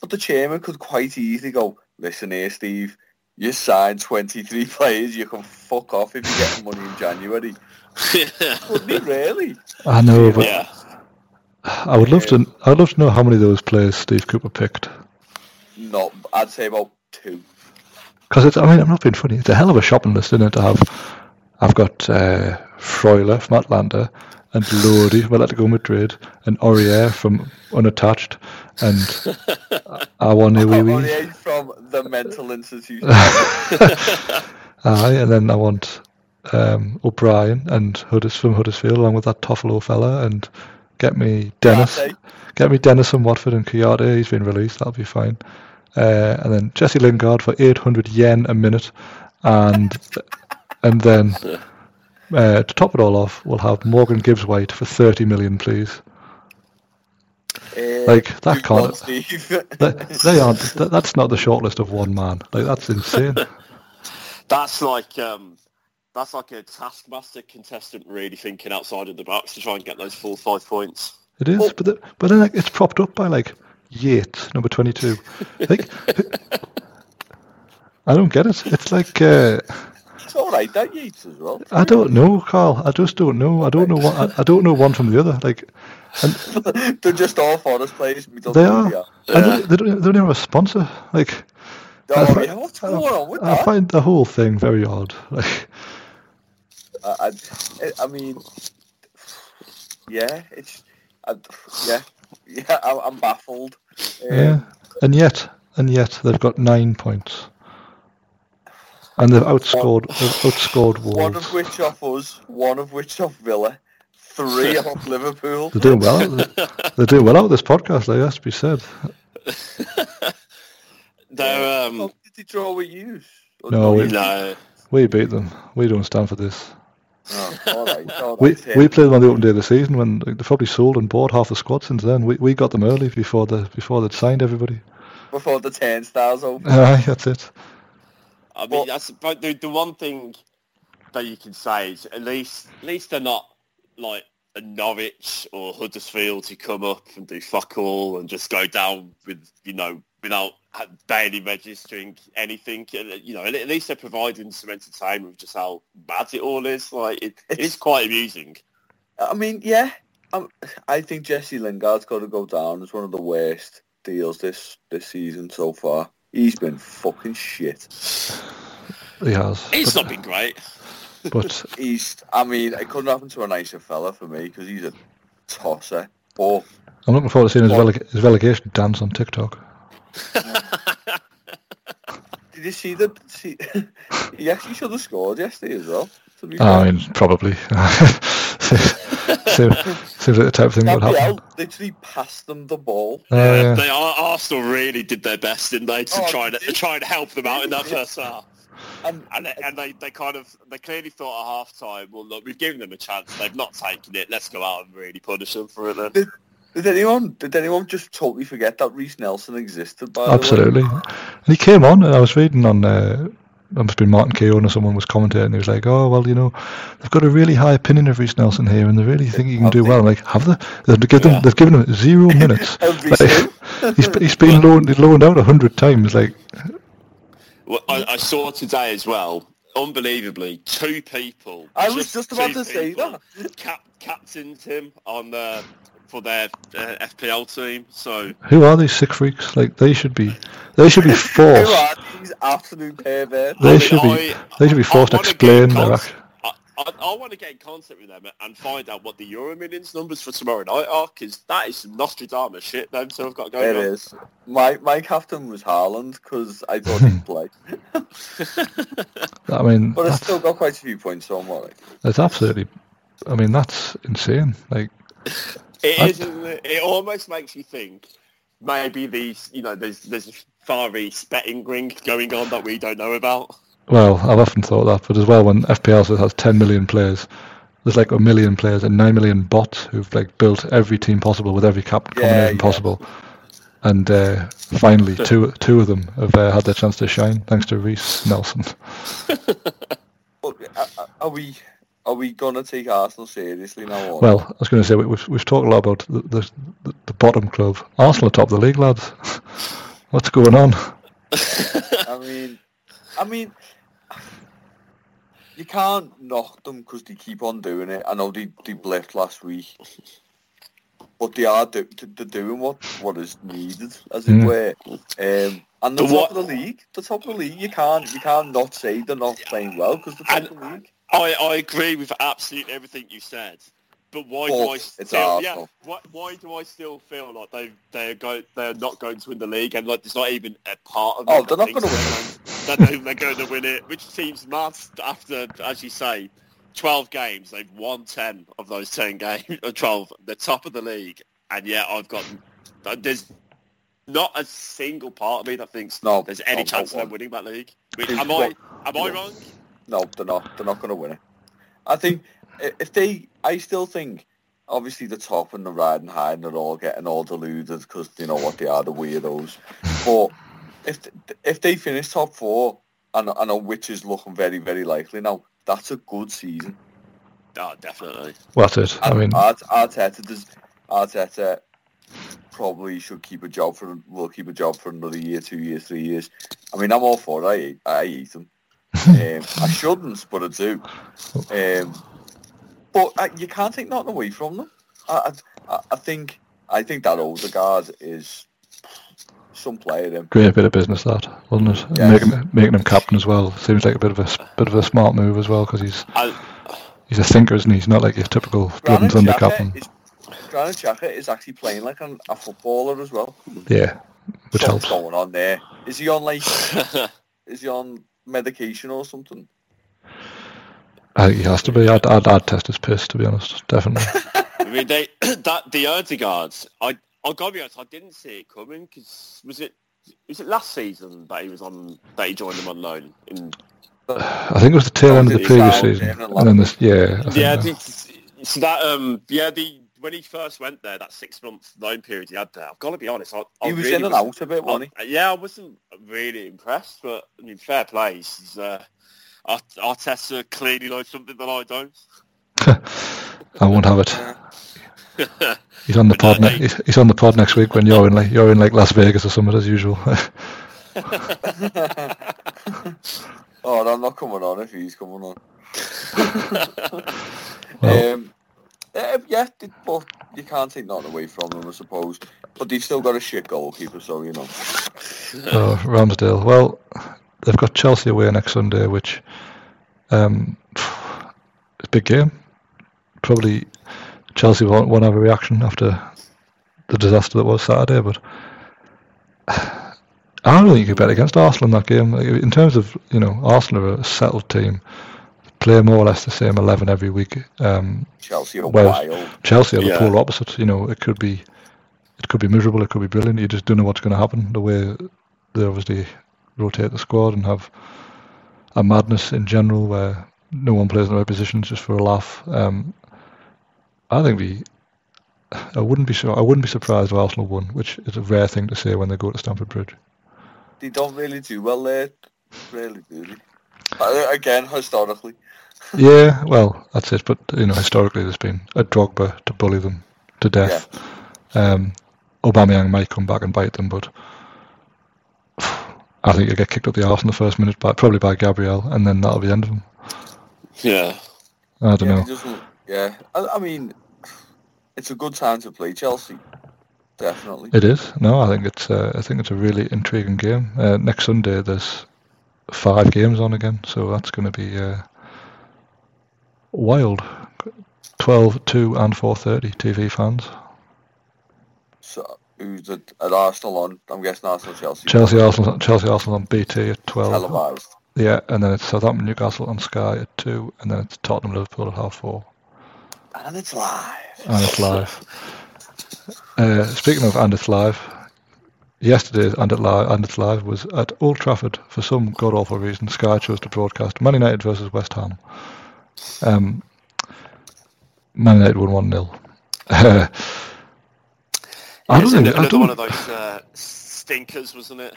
S2: but the chairman could quite easily go, listen here, Steve, you signed 23 players, you can fuck off if you get money in January. Couldn't he really?
S1: I know, but
S3: yeah.
S1: I would love to. I'd love to know how many of those players Steve Cooper picked.
S2: Not, I'd say about two.
S1: Because it's, I mean, I'm not being funny. It's a hell of a shopping list, isn't it? To have, I've got uh, Freuler from Atalanta, and Lodi from Atletico Madrid, and Aurier from Unattached, and Awoniyi.
S2: Aurier from the mental institution.
S1: Aye, and then I want um, O'Brien and Hudders from Huddersfield, along with that Toffolo fella, and get me Dennis, get me Dennis from Watford and Kouyaté. He's been released. That'll be fine. Uh, and then Jesse Lingard for 800 yen a minute, and and then uh, to top it all off, we'll have Morgan Gibbs White for 30 million, please.
S2: Uh,
S1: Like, that can't-
S2: one, Steve.
S1: They, they aren't. That, that's not the shortlist of one man. Like that's insane.
S3: That's like um, that's like a taskmaster contestant really thinking outside of the box to try and get those full five points.
S1: It is, but the, but then like, it's propped up by like Yates, number twenty-two. Like, I don't get it. It's like uh,
S2: it's all right, that Yates as well.
S1: I don't know, Carl. I just don't know. I don't know what I, I don't know one from the other. Like,
S2: They're just all Forest players.
S1: They are.
S2: are.
S1: and they, they don't. They don't even have a sponsor. Like, I
S2: Oh,
S1: fi-
S2: yeah, what's going on with
S1: I
S2: that?
S1: find the whole thing very odd. Like,
S2: I, I, I mean, yeah, it's, I, yeah, yeah, I, I'm baffled. Um,
S1: yeah, and yet, and yet they've got nine points, and they've outscored. They've outscored
S2: One of which off us, one of which off Villa, three off Liverpool.
S1: They're doing well. They're doing well out of this podcast. Like, has to be said.
S3: They're
S2: Oh,
S3: um,
S2: did they draw with you?
S1: No, we-
S3: no,
S1: We beat them. We don't stand for this.
S2: Oh, all right, all
S1: We
S2: right, yeah.
S1: we played them on the open day of the season when like, they probably sold and bought half the squad since then. We we got them early before the before they'd signed everybody.
S2: before the turnstiles open.
S1: Aye, that's it.
S3: I mean
S2: Well-
S3: that's but the the one thing that you can say is at least at least they're not like a Norwich or Huddersfield who come up and do fuck all and just go down with you know without barely registering anything. Uh, You know, at at least they're providing some entertainment with just how bad it all is. Like it, it is quite amusing.
S2: I mean, yeah, um, I think Jesse Lingard's got to go down as one of the worst deals this this season so far. He's been fucking shit.
S1: He has.
S3: He's
S1: but,
S3: not been great.
S1: but
S2: He's, I mean, it couldn't happen to a nicer fella for me because he's a tosser. But
S1: I'm looking forward to seeing his, releg- his relegation dance on TikTok.
S2: did you see the? See, he actually should have scored yesterday as well. To
S1: I mean, probably. Seems, seems like the type of thing that would happen.
S2: Literally passed them the ball.
S1: Uh,
S3: Yeah,
S1: yeah.
S3: they are, Arsenal really did their best, didn't they, to
S2: Oh,
S3: try and
S2: they did.
S3: try and help them out in that first half.
S2: And,
S3: And they, and they, they kind of they clearly thought at half time, well look, we've given them a chance, they've not taken it, let's go out and really punish them for it then.
S2: Did, did anyone did anyone just totally forget that Reiss Nelson existed? By the way?
S1: Absolutely. And he came on, and I was reading on. Uh, it must been Martin Keown or someone was commentating. He was like, "Oh well, you know, they've got a really high opinion of Reiss Nelson here, and they really think he can do well." I'm like, have they? They've given,
S3: Yeah.
S1: they've given him zero minutes.
S2: Of Reiss
S1: Like, he's, he's been loaned, loaned out a hundred times. Like,
S3: Well, I, I saw today as well, unbelievably, two people.
S2: I was just about
S3: two
S2: to say
S3: people
S2: that.
S3: Cap, captained him on the for their uh, FPL team. So
S1: who are these sick freaks? Like, they should be, they should be forced.
S2: Who are these absolute perverts?
S1: They
S3: I mean,
S1: should be,
S3: I-
S1: they should be forced to explain their
S3: cons-
S1: act.
S3: I, I, I want to get in contact with them and find out what the Euro Millions numbers for tomorrow night are, because that is some Nostradamus shit them two have got going
S2: It
S3: on.
S2: is. My my captain was Haaland because I thought he'd play,
S1: I mean,
S2: but I still got quite a few points, so I'm alright.
S1: that's absolutely. I mean, that's insane. Like,
S3: It
S1: What?
S3: is, it? It almost makes you think maybe these, you know, there's there's a Far East betting ring going on that we don't know about.
S1: Well, I've often thought that, but as well, when FPL has 10 million players, there's like a million players and 9 million bots who've like built every team possible with every cap combination
S2: yeah.
S1: possible. And uh, finally, two two of them have uh, had their chance to shine thanks to Reiss Nelson.
S2: But uh, uh, are we are we gonna take Arsenal seriously now? Or
S1: Well, I was going to say we- we've we've talked a lot about the the, the, the bottom club. Arsenal are top of the league, lads. What's going on?
S2: I mean, I mean, you can't knock them because they keep on doing it. I know they they blipped last week, but they are do, they're doing what what is needed, as it
S1: Mm.
S2: were. Um, and the
S3: The
S2: top
S3: what-
S2: of the league, the top of the league, you can't you can't not say they're not playing well because the top
S3: And-
S2: of the league.
S3: I, I agree with absolutely everything you said. But why do I still yeah, why, why do I still feel like they they're go they're not going to win the league and like there's not even a part of me
S2: Oh, they're not gonna
S3: they're going- that they're going to win it. Which seems mad after, as you say, 12 games. They've won 10 of those 10 games, or 12. They're top of the league, and yet I've got there's not a single part of me that thinks
S2: No,
S3: there's any
S2: no,
S3: chance of them winning that league. Which, am I am I wrong?
S2: No, they're not. They're not going to win it. I think if they, I still think, obviously the top and the riding high, and they're all getting all deluded because you know what they are, the weirdos. But if if they finish top four, and I know which is looking very very likely now, that's a good season.
S3: Oh, definitely.
S1: Well, that's it. I
S2: And
S1: mean,
S2: Art, Arteta does Arteta probably should keep a job for will keep a job for another year, two years, three years. I mean, I'm all for it. I I eat them. Um, I shouldn't, but I do. Um, but uh, you can't take nothing away from them. I, I, I think I think that Odegaard is some player. Him.
S1: great bit of business that, wasn't it?
S2: Yes.
S1: Making making him captain as well seems like a bit of a s- bit of a smart move as well because he's
S3: I,
S1: he's a thinker, isn't he? He's not like your typical blood and thunder captain.
S2: is Granit Xhaka is actually playing like an, a footballer as well.
S1: Yeah, which
S2: Something's
S1: helps.
S2: going on there. Is he on like? is he on medication or something?
S1: I think he has to be. I'd, I'd, I'd test his piss to be honest. Definitely.
S3: I mean, they that the Odegaard. I I gotta be honest. I didn't see it coming because was it was it last season that he was on that he joined them on loan in
S1: I think it was the tail end of the previous season, and then this. Yeah, I think
S3: yeah,
S1: that-
S3: the, so that um yeah the when he first went there that six month loan period he had there. I've got to be honest. I, I
S2: He was
S3: really
S2: in and
S3: was-
S2: out a bit, wasn't
S3: I- yeah, I wasn't really impressed, but I mean, fair play. He's, uh, Art- Arteta clearly knows something that I don't.
S1: I won't have it. He's on the pod. Ne- he's, he's on the pod next week when you're in like you're in like Las Vegas or something as usual.
S2: oh, I'm not coming on if he's coming on.
S1: Well-
S2: um, uh, yeah, they- but you can't take nothing away from them, I suppose. But they've still got a shit goalkeeper, so you know.
S1: Oh, Ramsdale. Well, they've got Chelsea away next Sunday, which um, it's a big game. Probably Chelsea won't, won't have a reaction after the disaster that was Saturday, but I don't think you could bet against Arsenal in that game. In terms of, you know, Arsenal are a settled team, play more or less the same 11 every week. Um,
S2: Chelsea are wild.
S1: Chelsea are the
S3: Yeah.
S1: polar opposite. You know, it could be, it could be miserable. It could be brilliant. You just don't know what's going to happen. The way they obviously rotate the squad and have a madness in general, where no one plays in the right positions just for a laugh. Um, I think we. I wouldn't be so. I wouldn't be surprised if Arsenal won, which is a rare thing to say when they go to Stamford Bridge.
S2: They don't really do well there. Really, do they? Uh, again, historically.
S1: Yeah, well, that's it. But you know, historically, there's been a Drogba to bully them to death. Um, Aubameyang might come back and bite them, but I think you get kicked up the arse in the first minute, by, probably by Gabriel, and then that'll be the end of him.
S3: Yeah.
S1: I don't
S2: yeah,
S1: know.
S2: yeah. I, I mean, it's a good time to play Chelsea. Definitely.
S1: It is. No, I think it's. Uh, I think it's a really intriguing game. Uh, next Sunday, there's five games on again, so that's going to be uh, wild. 12, 2 and 4.30 TV fans.
S2: So, who's at, at Arsenal on? I'm guessing Arsenal, Chelsea.
S1: Chelsea Arsenal, Chelsea Arsenal on BT at 12.
S2: Televised.
S1: Yeah, and then it's Southampton Newcastle on Sky at 2, and then it's Tottenham Liverpool at half 4.
S2: And it's live.
S1: And it's live. Uh, speaking of and it's live, yesterday's and, it live, and it's live was at Old Trafford for some god awful reason. Sky chose to broadcast Man United versus West Ham. Um, Man United won 1 0. I don't think.
S3: another
S1: I don't,
S3: one of those uh, stinkers, wasn't it?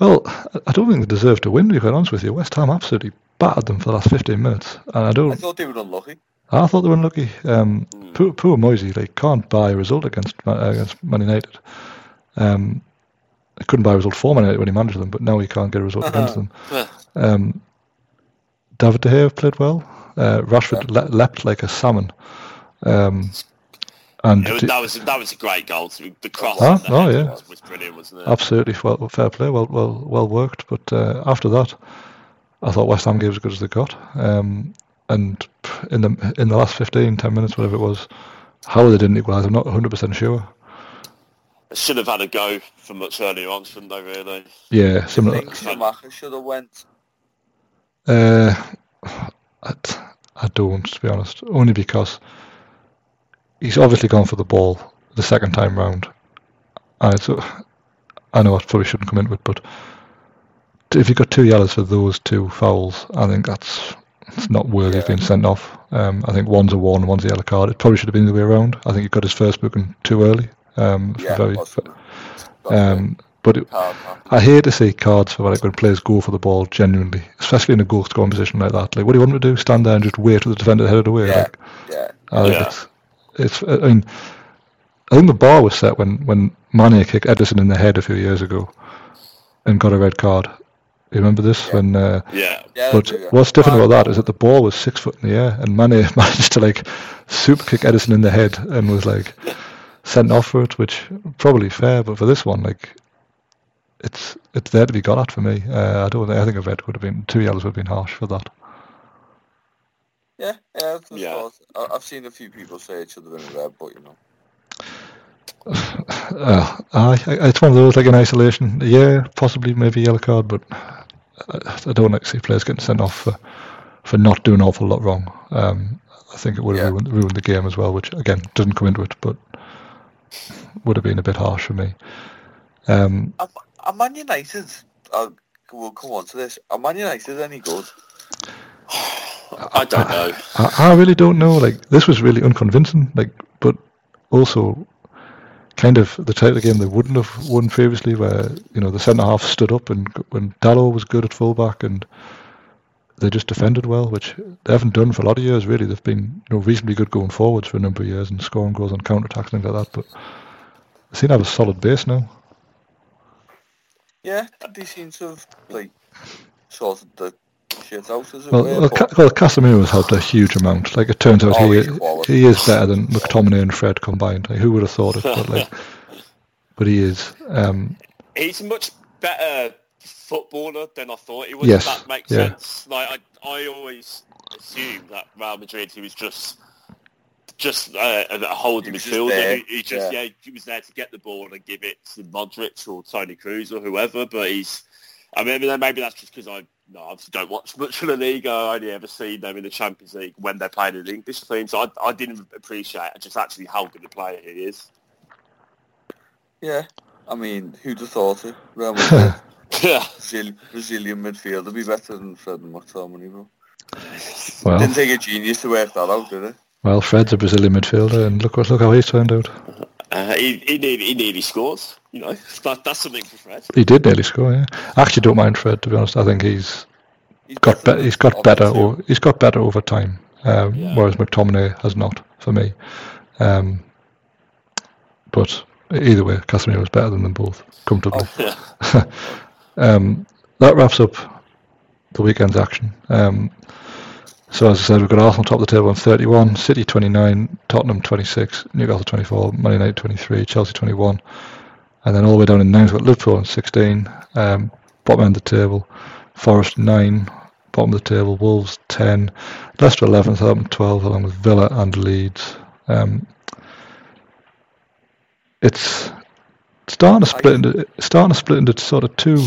S1: well, I- I don't think they deserve to win. To be quite honest with you, West Ham absolutely battered them for the last fifteen minutes, and I don't.
S2: I thought they were unlucky.
S1: I thought they were unlucky. Um, poor, poor Moyesy, they can't buy a result against Ma- uh, against Man United. Um, he couldn't buy a result for Man when he managed them, but now he can't get a result against them.
S3: Huh.
S1: Um, David De Gea played well. Uh, Rashford le- leapt like a salmon. Um, And
S3: was, that was that was a great goal. To, the cross the
S1: Oh, yeah.
S3: was, was brilliant, wasn't it?
S1: absolutely well, fair play, well, well, well worked. But uh, after that, I thought West Ham gave as good as they got. Um, and in the in the last 15, 10 minutes, whatever it was, how they didn't equalise, I'm not 100 percent sure.
S3: They should have had a go from much earlier on, shouldn't they? Really?
S1: Yeah, similar.
S2: think Scamacca should have went.
S1: Uh, I, I don't, to be honest. Only because he's obviously gone for the ball the second time round. And it's, uh, I know I probably shouldn't come into it, but if you've got two yellows for those two fouls, I think that's it's not worthy of being sent off. Um, I think one's a warning, one's a yellow card. It probably should have been the way around. I think he got his first booking too early. Um, for
S2: Yeah,
S1: very,
S2: possibly.
S1: um, but it, I hate to see cards for like when players go for the ball genuinely, especially in a goal scoring position like that. Like, what do you want me to do? Stand there and just wait for the defender to head it away?
S2: Yeah.
S1: Like,
S2: Yeah.
S1: I think
S3: Yeah.
S1: it's, it's. I mean, I think the bar was set when when Mane kicked Ederson in the head a few years ago, and got a red card. You remember this
S2: Yeah.
S1: when? Uh,
S3: Yeah.
S2: Yeah,
S1: but
S2: yeah.
S1: what's different about that is that the ball was six foot in the air, and Mane managed to like super kick Ederson in the head and was like sent off for it, which probably fair. But for this one, like it's it's there to be got at for me. Uh, I don't. I think a red would have been two yellows would have been harsh for that.
S2: Yeah, yeah, that's what I
S3: Yeah.
S2: thought. I- I've seen a few people say it should have been a red, but you know.
S1: Uh, aye, I- it's one of those like in isolation. Yeah, possibly maybe yellow card, but I, I don't like to see players getting sent off for for not doing an awful lot wrong. Um, I think it would have
S2: Yeah.
S1: ruined, ruined the game as well, which again doesn't come into it, but would have been a bit harsh for me. Um,
S2: Are, are Man United, uh, we'll come on to this, are Man United any good?
S3: I don't know.
S1: I, I really don't know. Like this was really unconvincing. Like, but also kind of the type of game they wouldn't have won previously, where you know the centre half stood up and when Dalot was good at fullback and they just defended well, which they haven't done for a lot of years. Really, they've been you know reasonably good going forwards for a number of years and scoring goals on counter attacks and things like that. But they seem to have a solid base now.
S2: Yeah, they seem to have, like, sorted the shit out, as it
S1: Well,
S2: were.
S1: well,
S2: but-
S1: Ca- well Casemiro has helped a huge amount. Like it turns out,
S2: Oh,
S1: he
S2: he's
S1: he is better than McTominay and Fred combined. Like, who would have thought it? But like, but he is. Um,
S3: He's a much better footballer than I thought he was.
S1: Yes,
S3: If that makes
S1: yeah.
S3: sense. Like I, I always assumed that Real Madrid he was just just uh, a holding
S2: He was just
S3: midfielder. He, he just
S2: yeah.
S3: yeah. he was there to get the ball and give it to Modric or Toni Kroos or whoever. But he's I mean maybe that's just because I no, obviously don't watch much of the league. I only ever see them in the Champions League when they're playing in the English team. So I, I didn't appreciate just actually how good a player he is.
S2: Yeah, I mean, who'd have thought it? Real Madrid,
S3: Yeah.
S2: Brazil, Brazilian midfielder be better than Fred and McTominay, bro.
S1: well,
S2: Didn't take a genius to work that out, did it?
S1: Well, Fred's a Brazilian midfielder, and look look how he's turned out.
S3: Uh, he, he, nearly, he nearly scores. You know, that, that's something for Fred.
S1: He did nearly score. Yeah, I actually don't mind Fred to be honest. I think he's
S2: He's
S1: got
S2: better
S1: be- he's got better.
S2: Obviously.
S1: O- he's got better over time, um,
S3: Yeah.
S1: whereas McTominay has not for me. Um, but either way, Casemiro was better than them both comfortably.
S2: Oh,
S1: um, that wraps up the weekend's action. Um, so as I said, we've got Arsenal top of the table on 31, City 29, Tottenham 26, Newcastle 24, Man United 23, Chelsea 21, and then all the way down in ninth, we've got Liverpool on 16, um, bottom end of the table, Forest 9, bottom of the table, Wolves 10, Leicester 11, Southampton 12, along with Villa and Leeds. Um, it's starting to split into starting to split into sort of two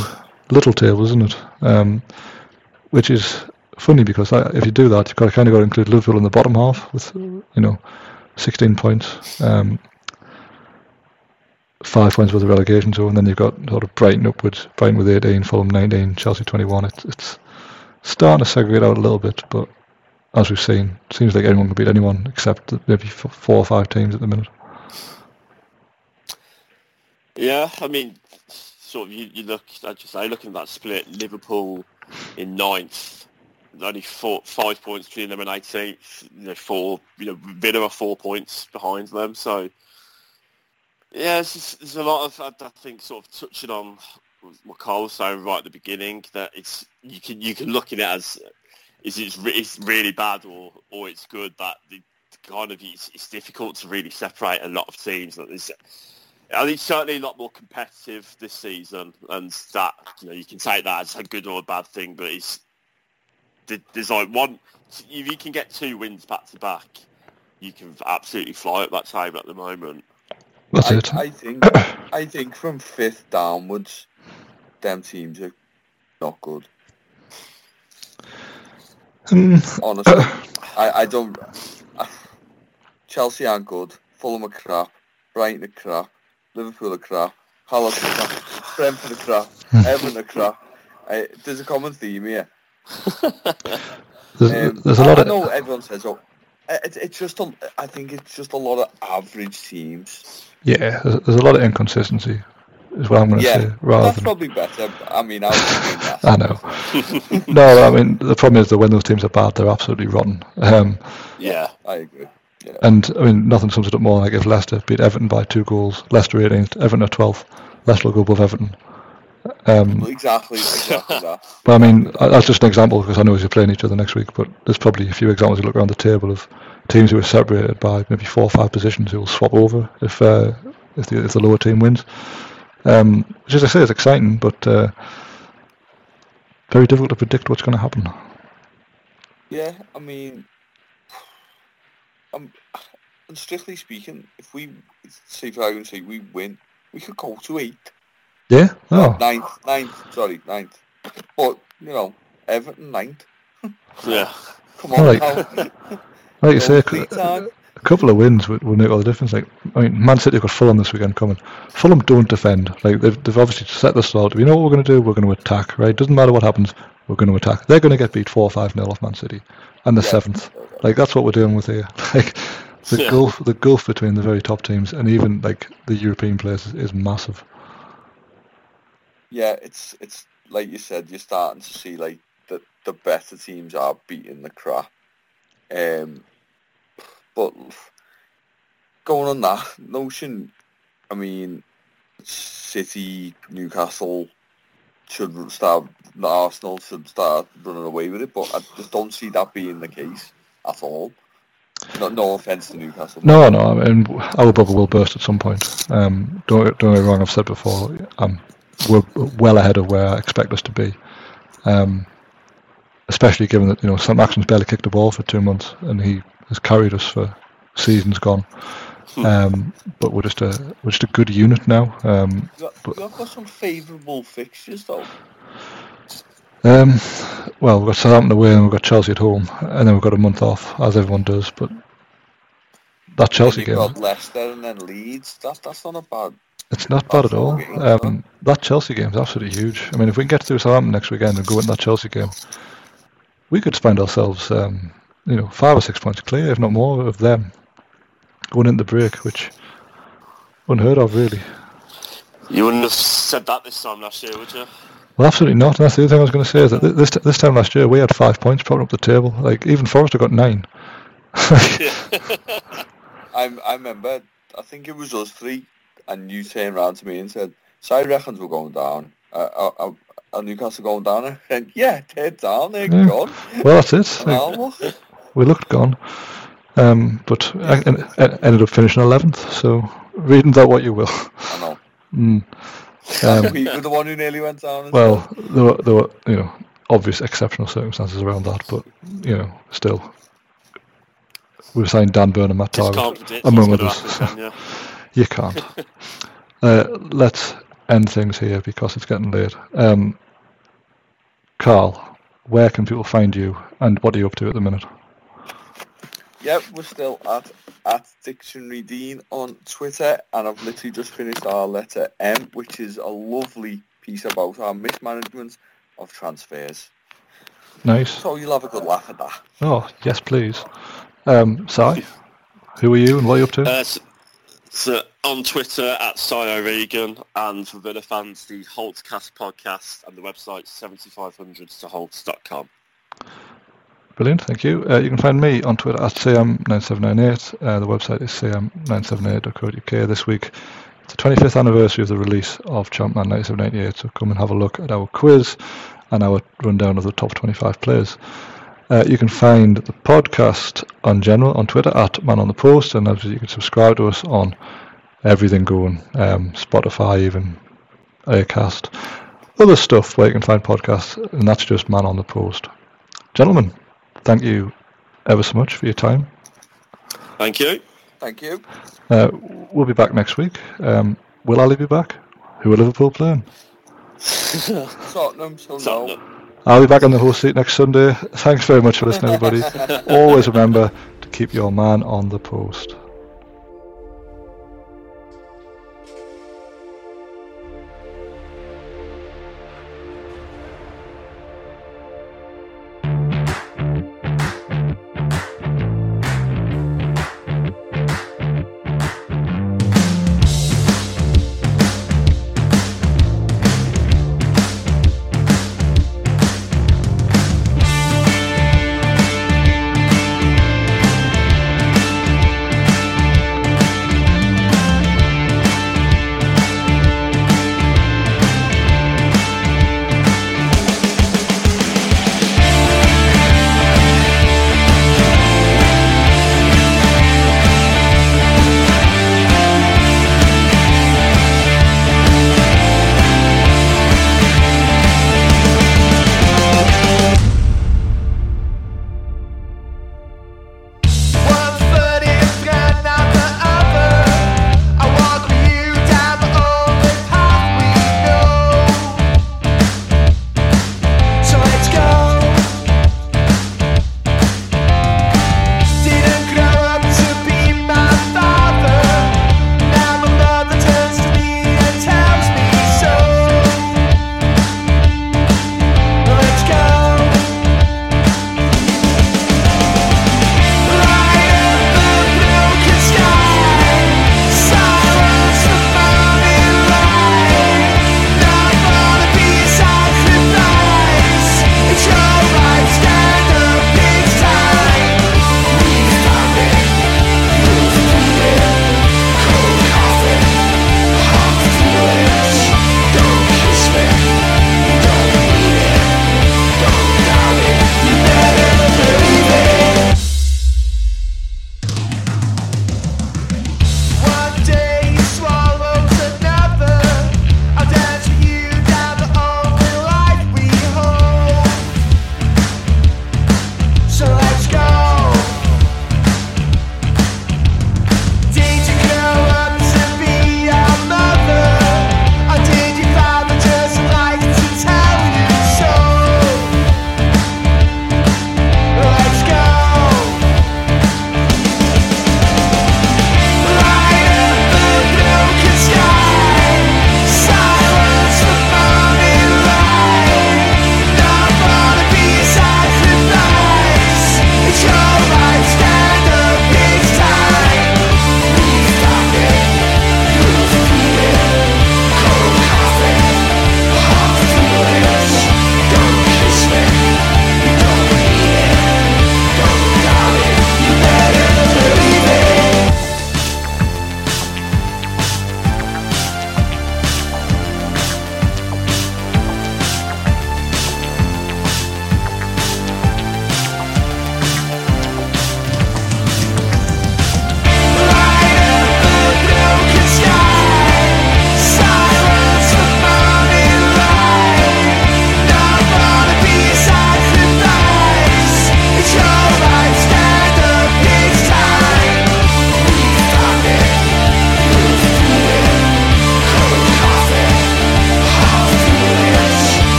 S1: little tables, isn't it? Um, which is funny because I, if you do that, you've got to kind of got to include Liverpool in the bottom half with you know 16 points, um, five points with the relegation zone, and then you've got sort of Brighton upwards, Brighton with 18, Fulham 19, Chelsea 21. It's it's starting to segregate out a little bit, but as we've seen, it seems like anyone can beat anyone except maybe four or five teams at the minute.
S3: Yeah, I mean, sort of, you, you look, as you say, looking at that split, Liverpool in ninth, only four, five points between them and 18th, you know, four, you know, Villa are four points behind them, so, yeah, it's there's a lot of, I, I think, sort of touching on what Carl was saying right at the beginning, that it's, you can, you can look at it as, is it it's really bad or, or it's good but the, kind of it's, it's difficult to really separate a lot of teams. There's, I think certainly a lot more competitive this season, and that you know you can take that as a good or a bad thing, but it's there's like one if you can get two wins back to back, you can absolutely fly at that table at the moment.
S1: That's
S2: I,
S1: it.
S2: I think I think from fifth downwards, them teams are not good.
S1: Mm,
S2: Honestly, I, I don't. Chelsea aren't good. Fulham are crap. Brighton are crap. Liverpool are crap. Hull are crap. Brentford are crap. Everton are crap. I, there's a common theme here.
S1: There's,
S2: Um,
S1: there's a
S2: I,
S1: lot
S2: I
S1: of
S2: know everyone says, "Oh, it, it's just a, I think it's just a lot of average teams."
S1: yeah. There's, there's a lot of inconsistency, is what I'm going to
S2: Yeah,
S1: say. Rather
S2: That's
S1: than
S2: probably better. I mean, I.
S1: I know. no, I mean the problem is that when those teams are bad, they're absolutely rotten. Um,
S3: Yeah,
S2: I agree. Yeah.
S1: and I mean nothing sums it up more like if Leicester beat Everton by two goals, Leicester 18th, Everton are 12th, Leicester will go above Everton. Um,
S2: Exactly, exactly that.
S1: But I mean, that's just an example because I know we're playing each other next week. But there's probably a few examples you look around the table of teams who are separated by maybe four or five positions who will swap over if uh, if the if the lower team wins. Um, which, as I say, is exciting, but uh, very difficult to predict what's going to happen.
S2: Yeah, I mean, um, and strictly speaking, if we say for argument's sake we win, we could go to eight,
S1: Yeah.
S2: no,
S1: Oh,
S2: ninth, ninth. Sorry, ninth. But you know, Everton ninth.
S3: yeah.
S2: Come on,
S1: Like-
S2: now.
S1: like you say, a, a couple of wins would, would make all the difference. Like, I mean, Man City have got Fulham this weekend coming. Fulham don't defend. Like they've they've obviously set the stall. We know what we're going to do. We're going to attack. Right? Doesn't matter what happens. We're going to attack. They're going to get beat four or five nil off Man City, and the
S2: Yeah.
S1: seventh. Like that's what we're dealing with here. Like the
S3: Yeah.
S1: gulf, the gulf between the very top teams and even like the European players is, is massive.
S2: Yeah, it's it's like you said, you're starting to see like the the better teams are beating the crap. Um, but going on that notion, I mean, City, Newcastle should start. Arsenal should start running away with it, but I just don't see that being the case at all. No, no offense to Newcastle.
S1: No, no. I mean, our bubble will burst at some point. Um, don't don't get me wrong. I've said before. Um, we're well ahead of where I expect us to be. Um, especially given that you know Saint-Maximin's barely kicked the ball for two months, and he has carried us for seasons gone. Um, but we're just a we're just a good unit now. Um,
S2: You have got some favourable fixtures though.
S1: um, well, we've got Southampton away and we've got Chelsea at home, and then we've got a month off, as everyone does. But that Chelsea
S2: You've
S1: game,
S2: got Leicester and then Leeds. That's that's not a bad.
S1: It's not bad at all.
S2: That's all right,
S1: Um, that Chelsea game is absolutely huge. I mean, if we can get through Southampton next weekend and go into that Chelsea game, we could find ourselves, um, you know, five or six points clear, if not more, of them going into the break, which unheard of, really.
S3: You wouldn't have said that this time last year, would you?
S1: Well, absolutely not. And that's the other thing I was going to say is that this this time last year we had five points propping up the table. Like even Forrester got nine.
S2: I I remember. I think it was us three, and you turned around to me and said, "So I reckons we're going down. Uh, uh, uh, are Newcastle going down?" I said, "Yeah, they're down. They're
S1: Yeah.
S2: gone."
S1: well, that's it. Like, we looked gone, um, but I, en- en- ended up finishing eleventh. So read into that what you will.
S2: I know.
S1: Mm. Um,
S2: we were the one who nearly went down. as
S1: Well, there were, there were, you know, obvious exceptional circumstances around that, but you know, still, we were saying Dan Burn and Matt
S3: Just
S1: Tarver,
S3: can't predict
S1: among others.
S3: going to happen,
S1: you can't. uh, let's end things here because it's getting late. Um, Carl, where can people find you, and what are you up to at the minute?
S2: Yep, we're still at at Dictionary Dean on Twitter, and I've literally just finished our letter M, which is a lovely piece about our mismanagement of transfers.
S1: Nice.
S2: So you'll have a good laugh at that.
S1: Oh, yes, please. Um, Si, who are you, and what are you up to?
S3: Uh, so, so on Twitter at Sio Regan and for Villa fans, the Holtcast podcast and the website 7500toholte.com.
S1: Brilliant, thank you. Uh, you can find me on Twitter at CM9798. Uh, the website is cm978.co.uk. This week, it's the 25th anniversary of the release of Champman 9798, so come and have a look at our quiz and our rundown of the top 25 players. Uh, you can find the podcast on general on Twitter at Man on the Post, and obviously you can subscribe to us on everything going, um, Spotify, even Acast, other stuff where you can find podcasts, and that's just Man on the Post. Gentlemen, thank you ever so much for your time.
S3: Thank you.
S2: Thank you.
S1: Uh, we'll be back next week. Um, will Ali be back? Who are Liverpool playing?
S2: Tottenham, so no.
S1: I'll be back on the host seat next Sunday. Thanks very much for listening, everybody. Always remember to keep your man on the post.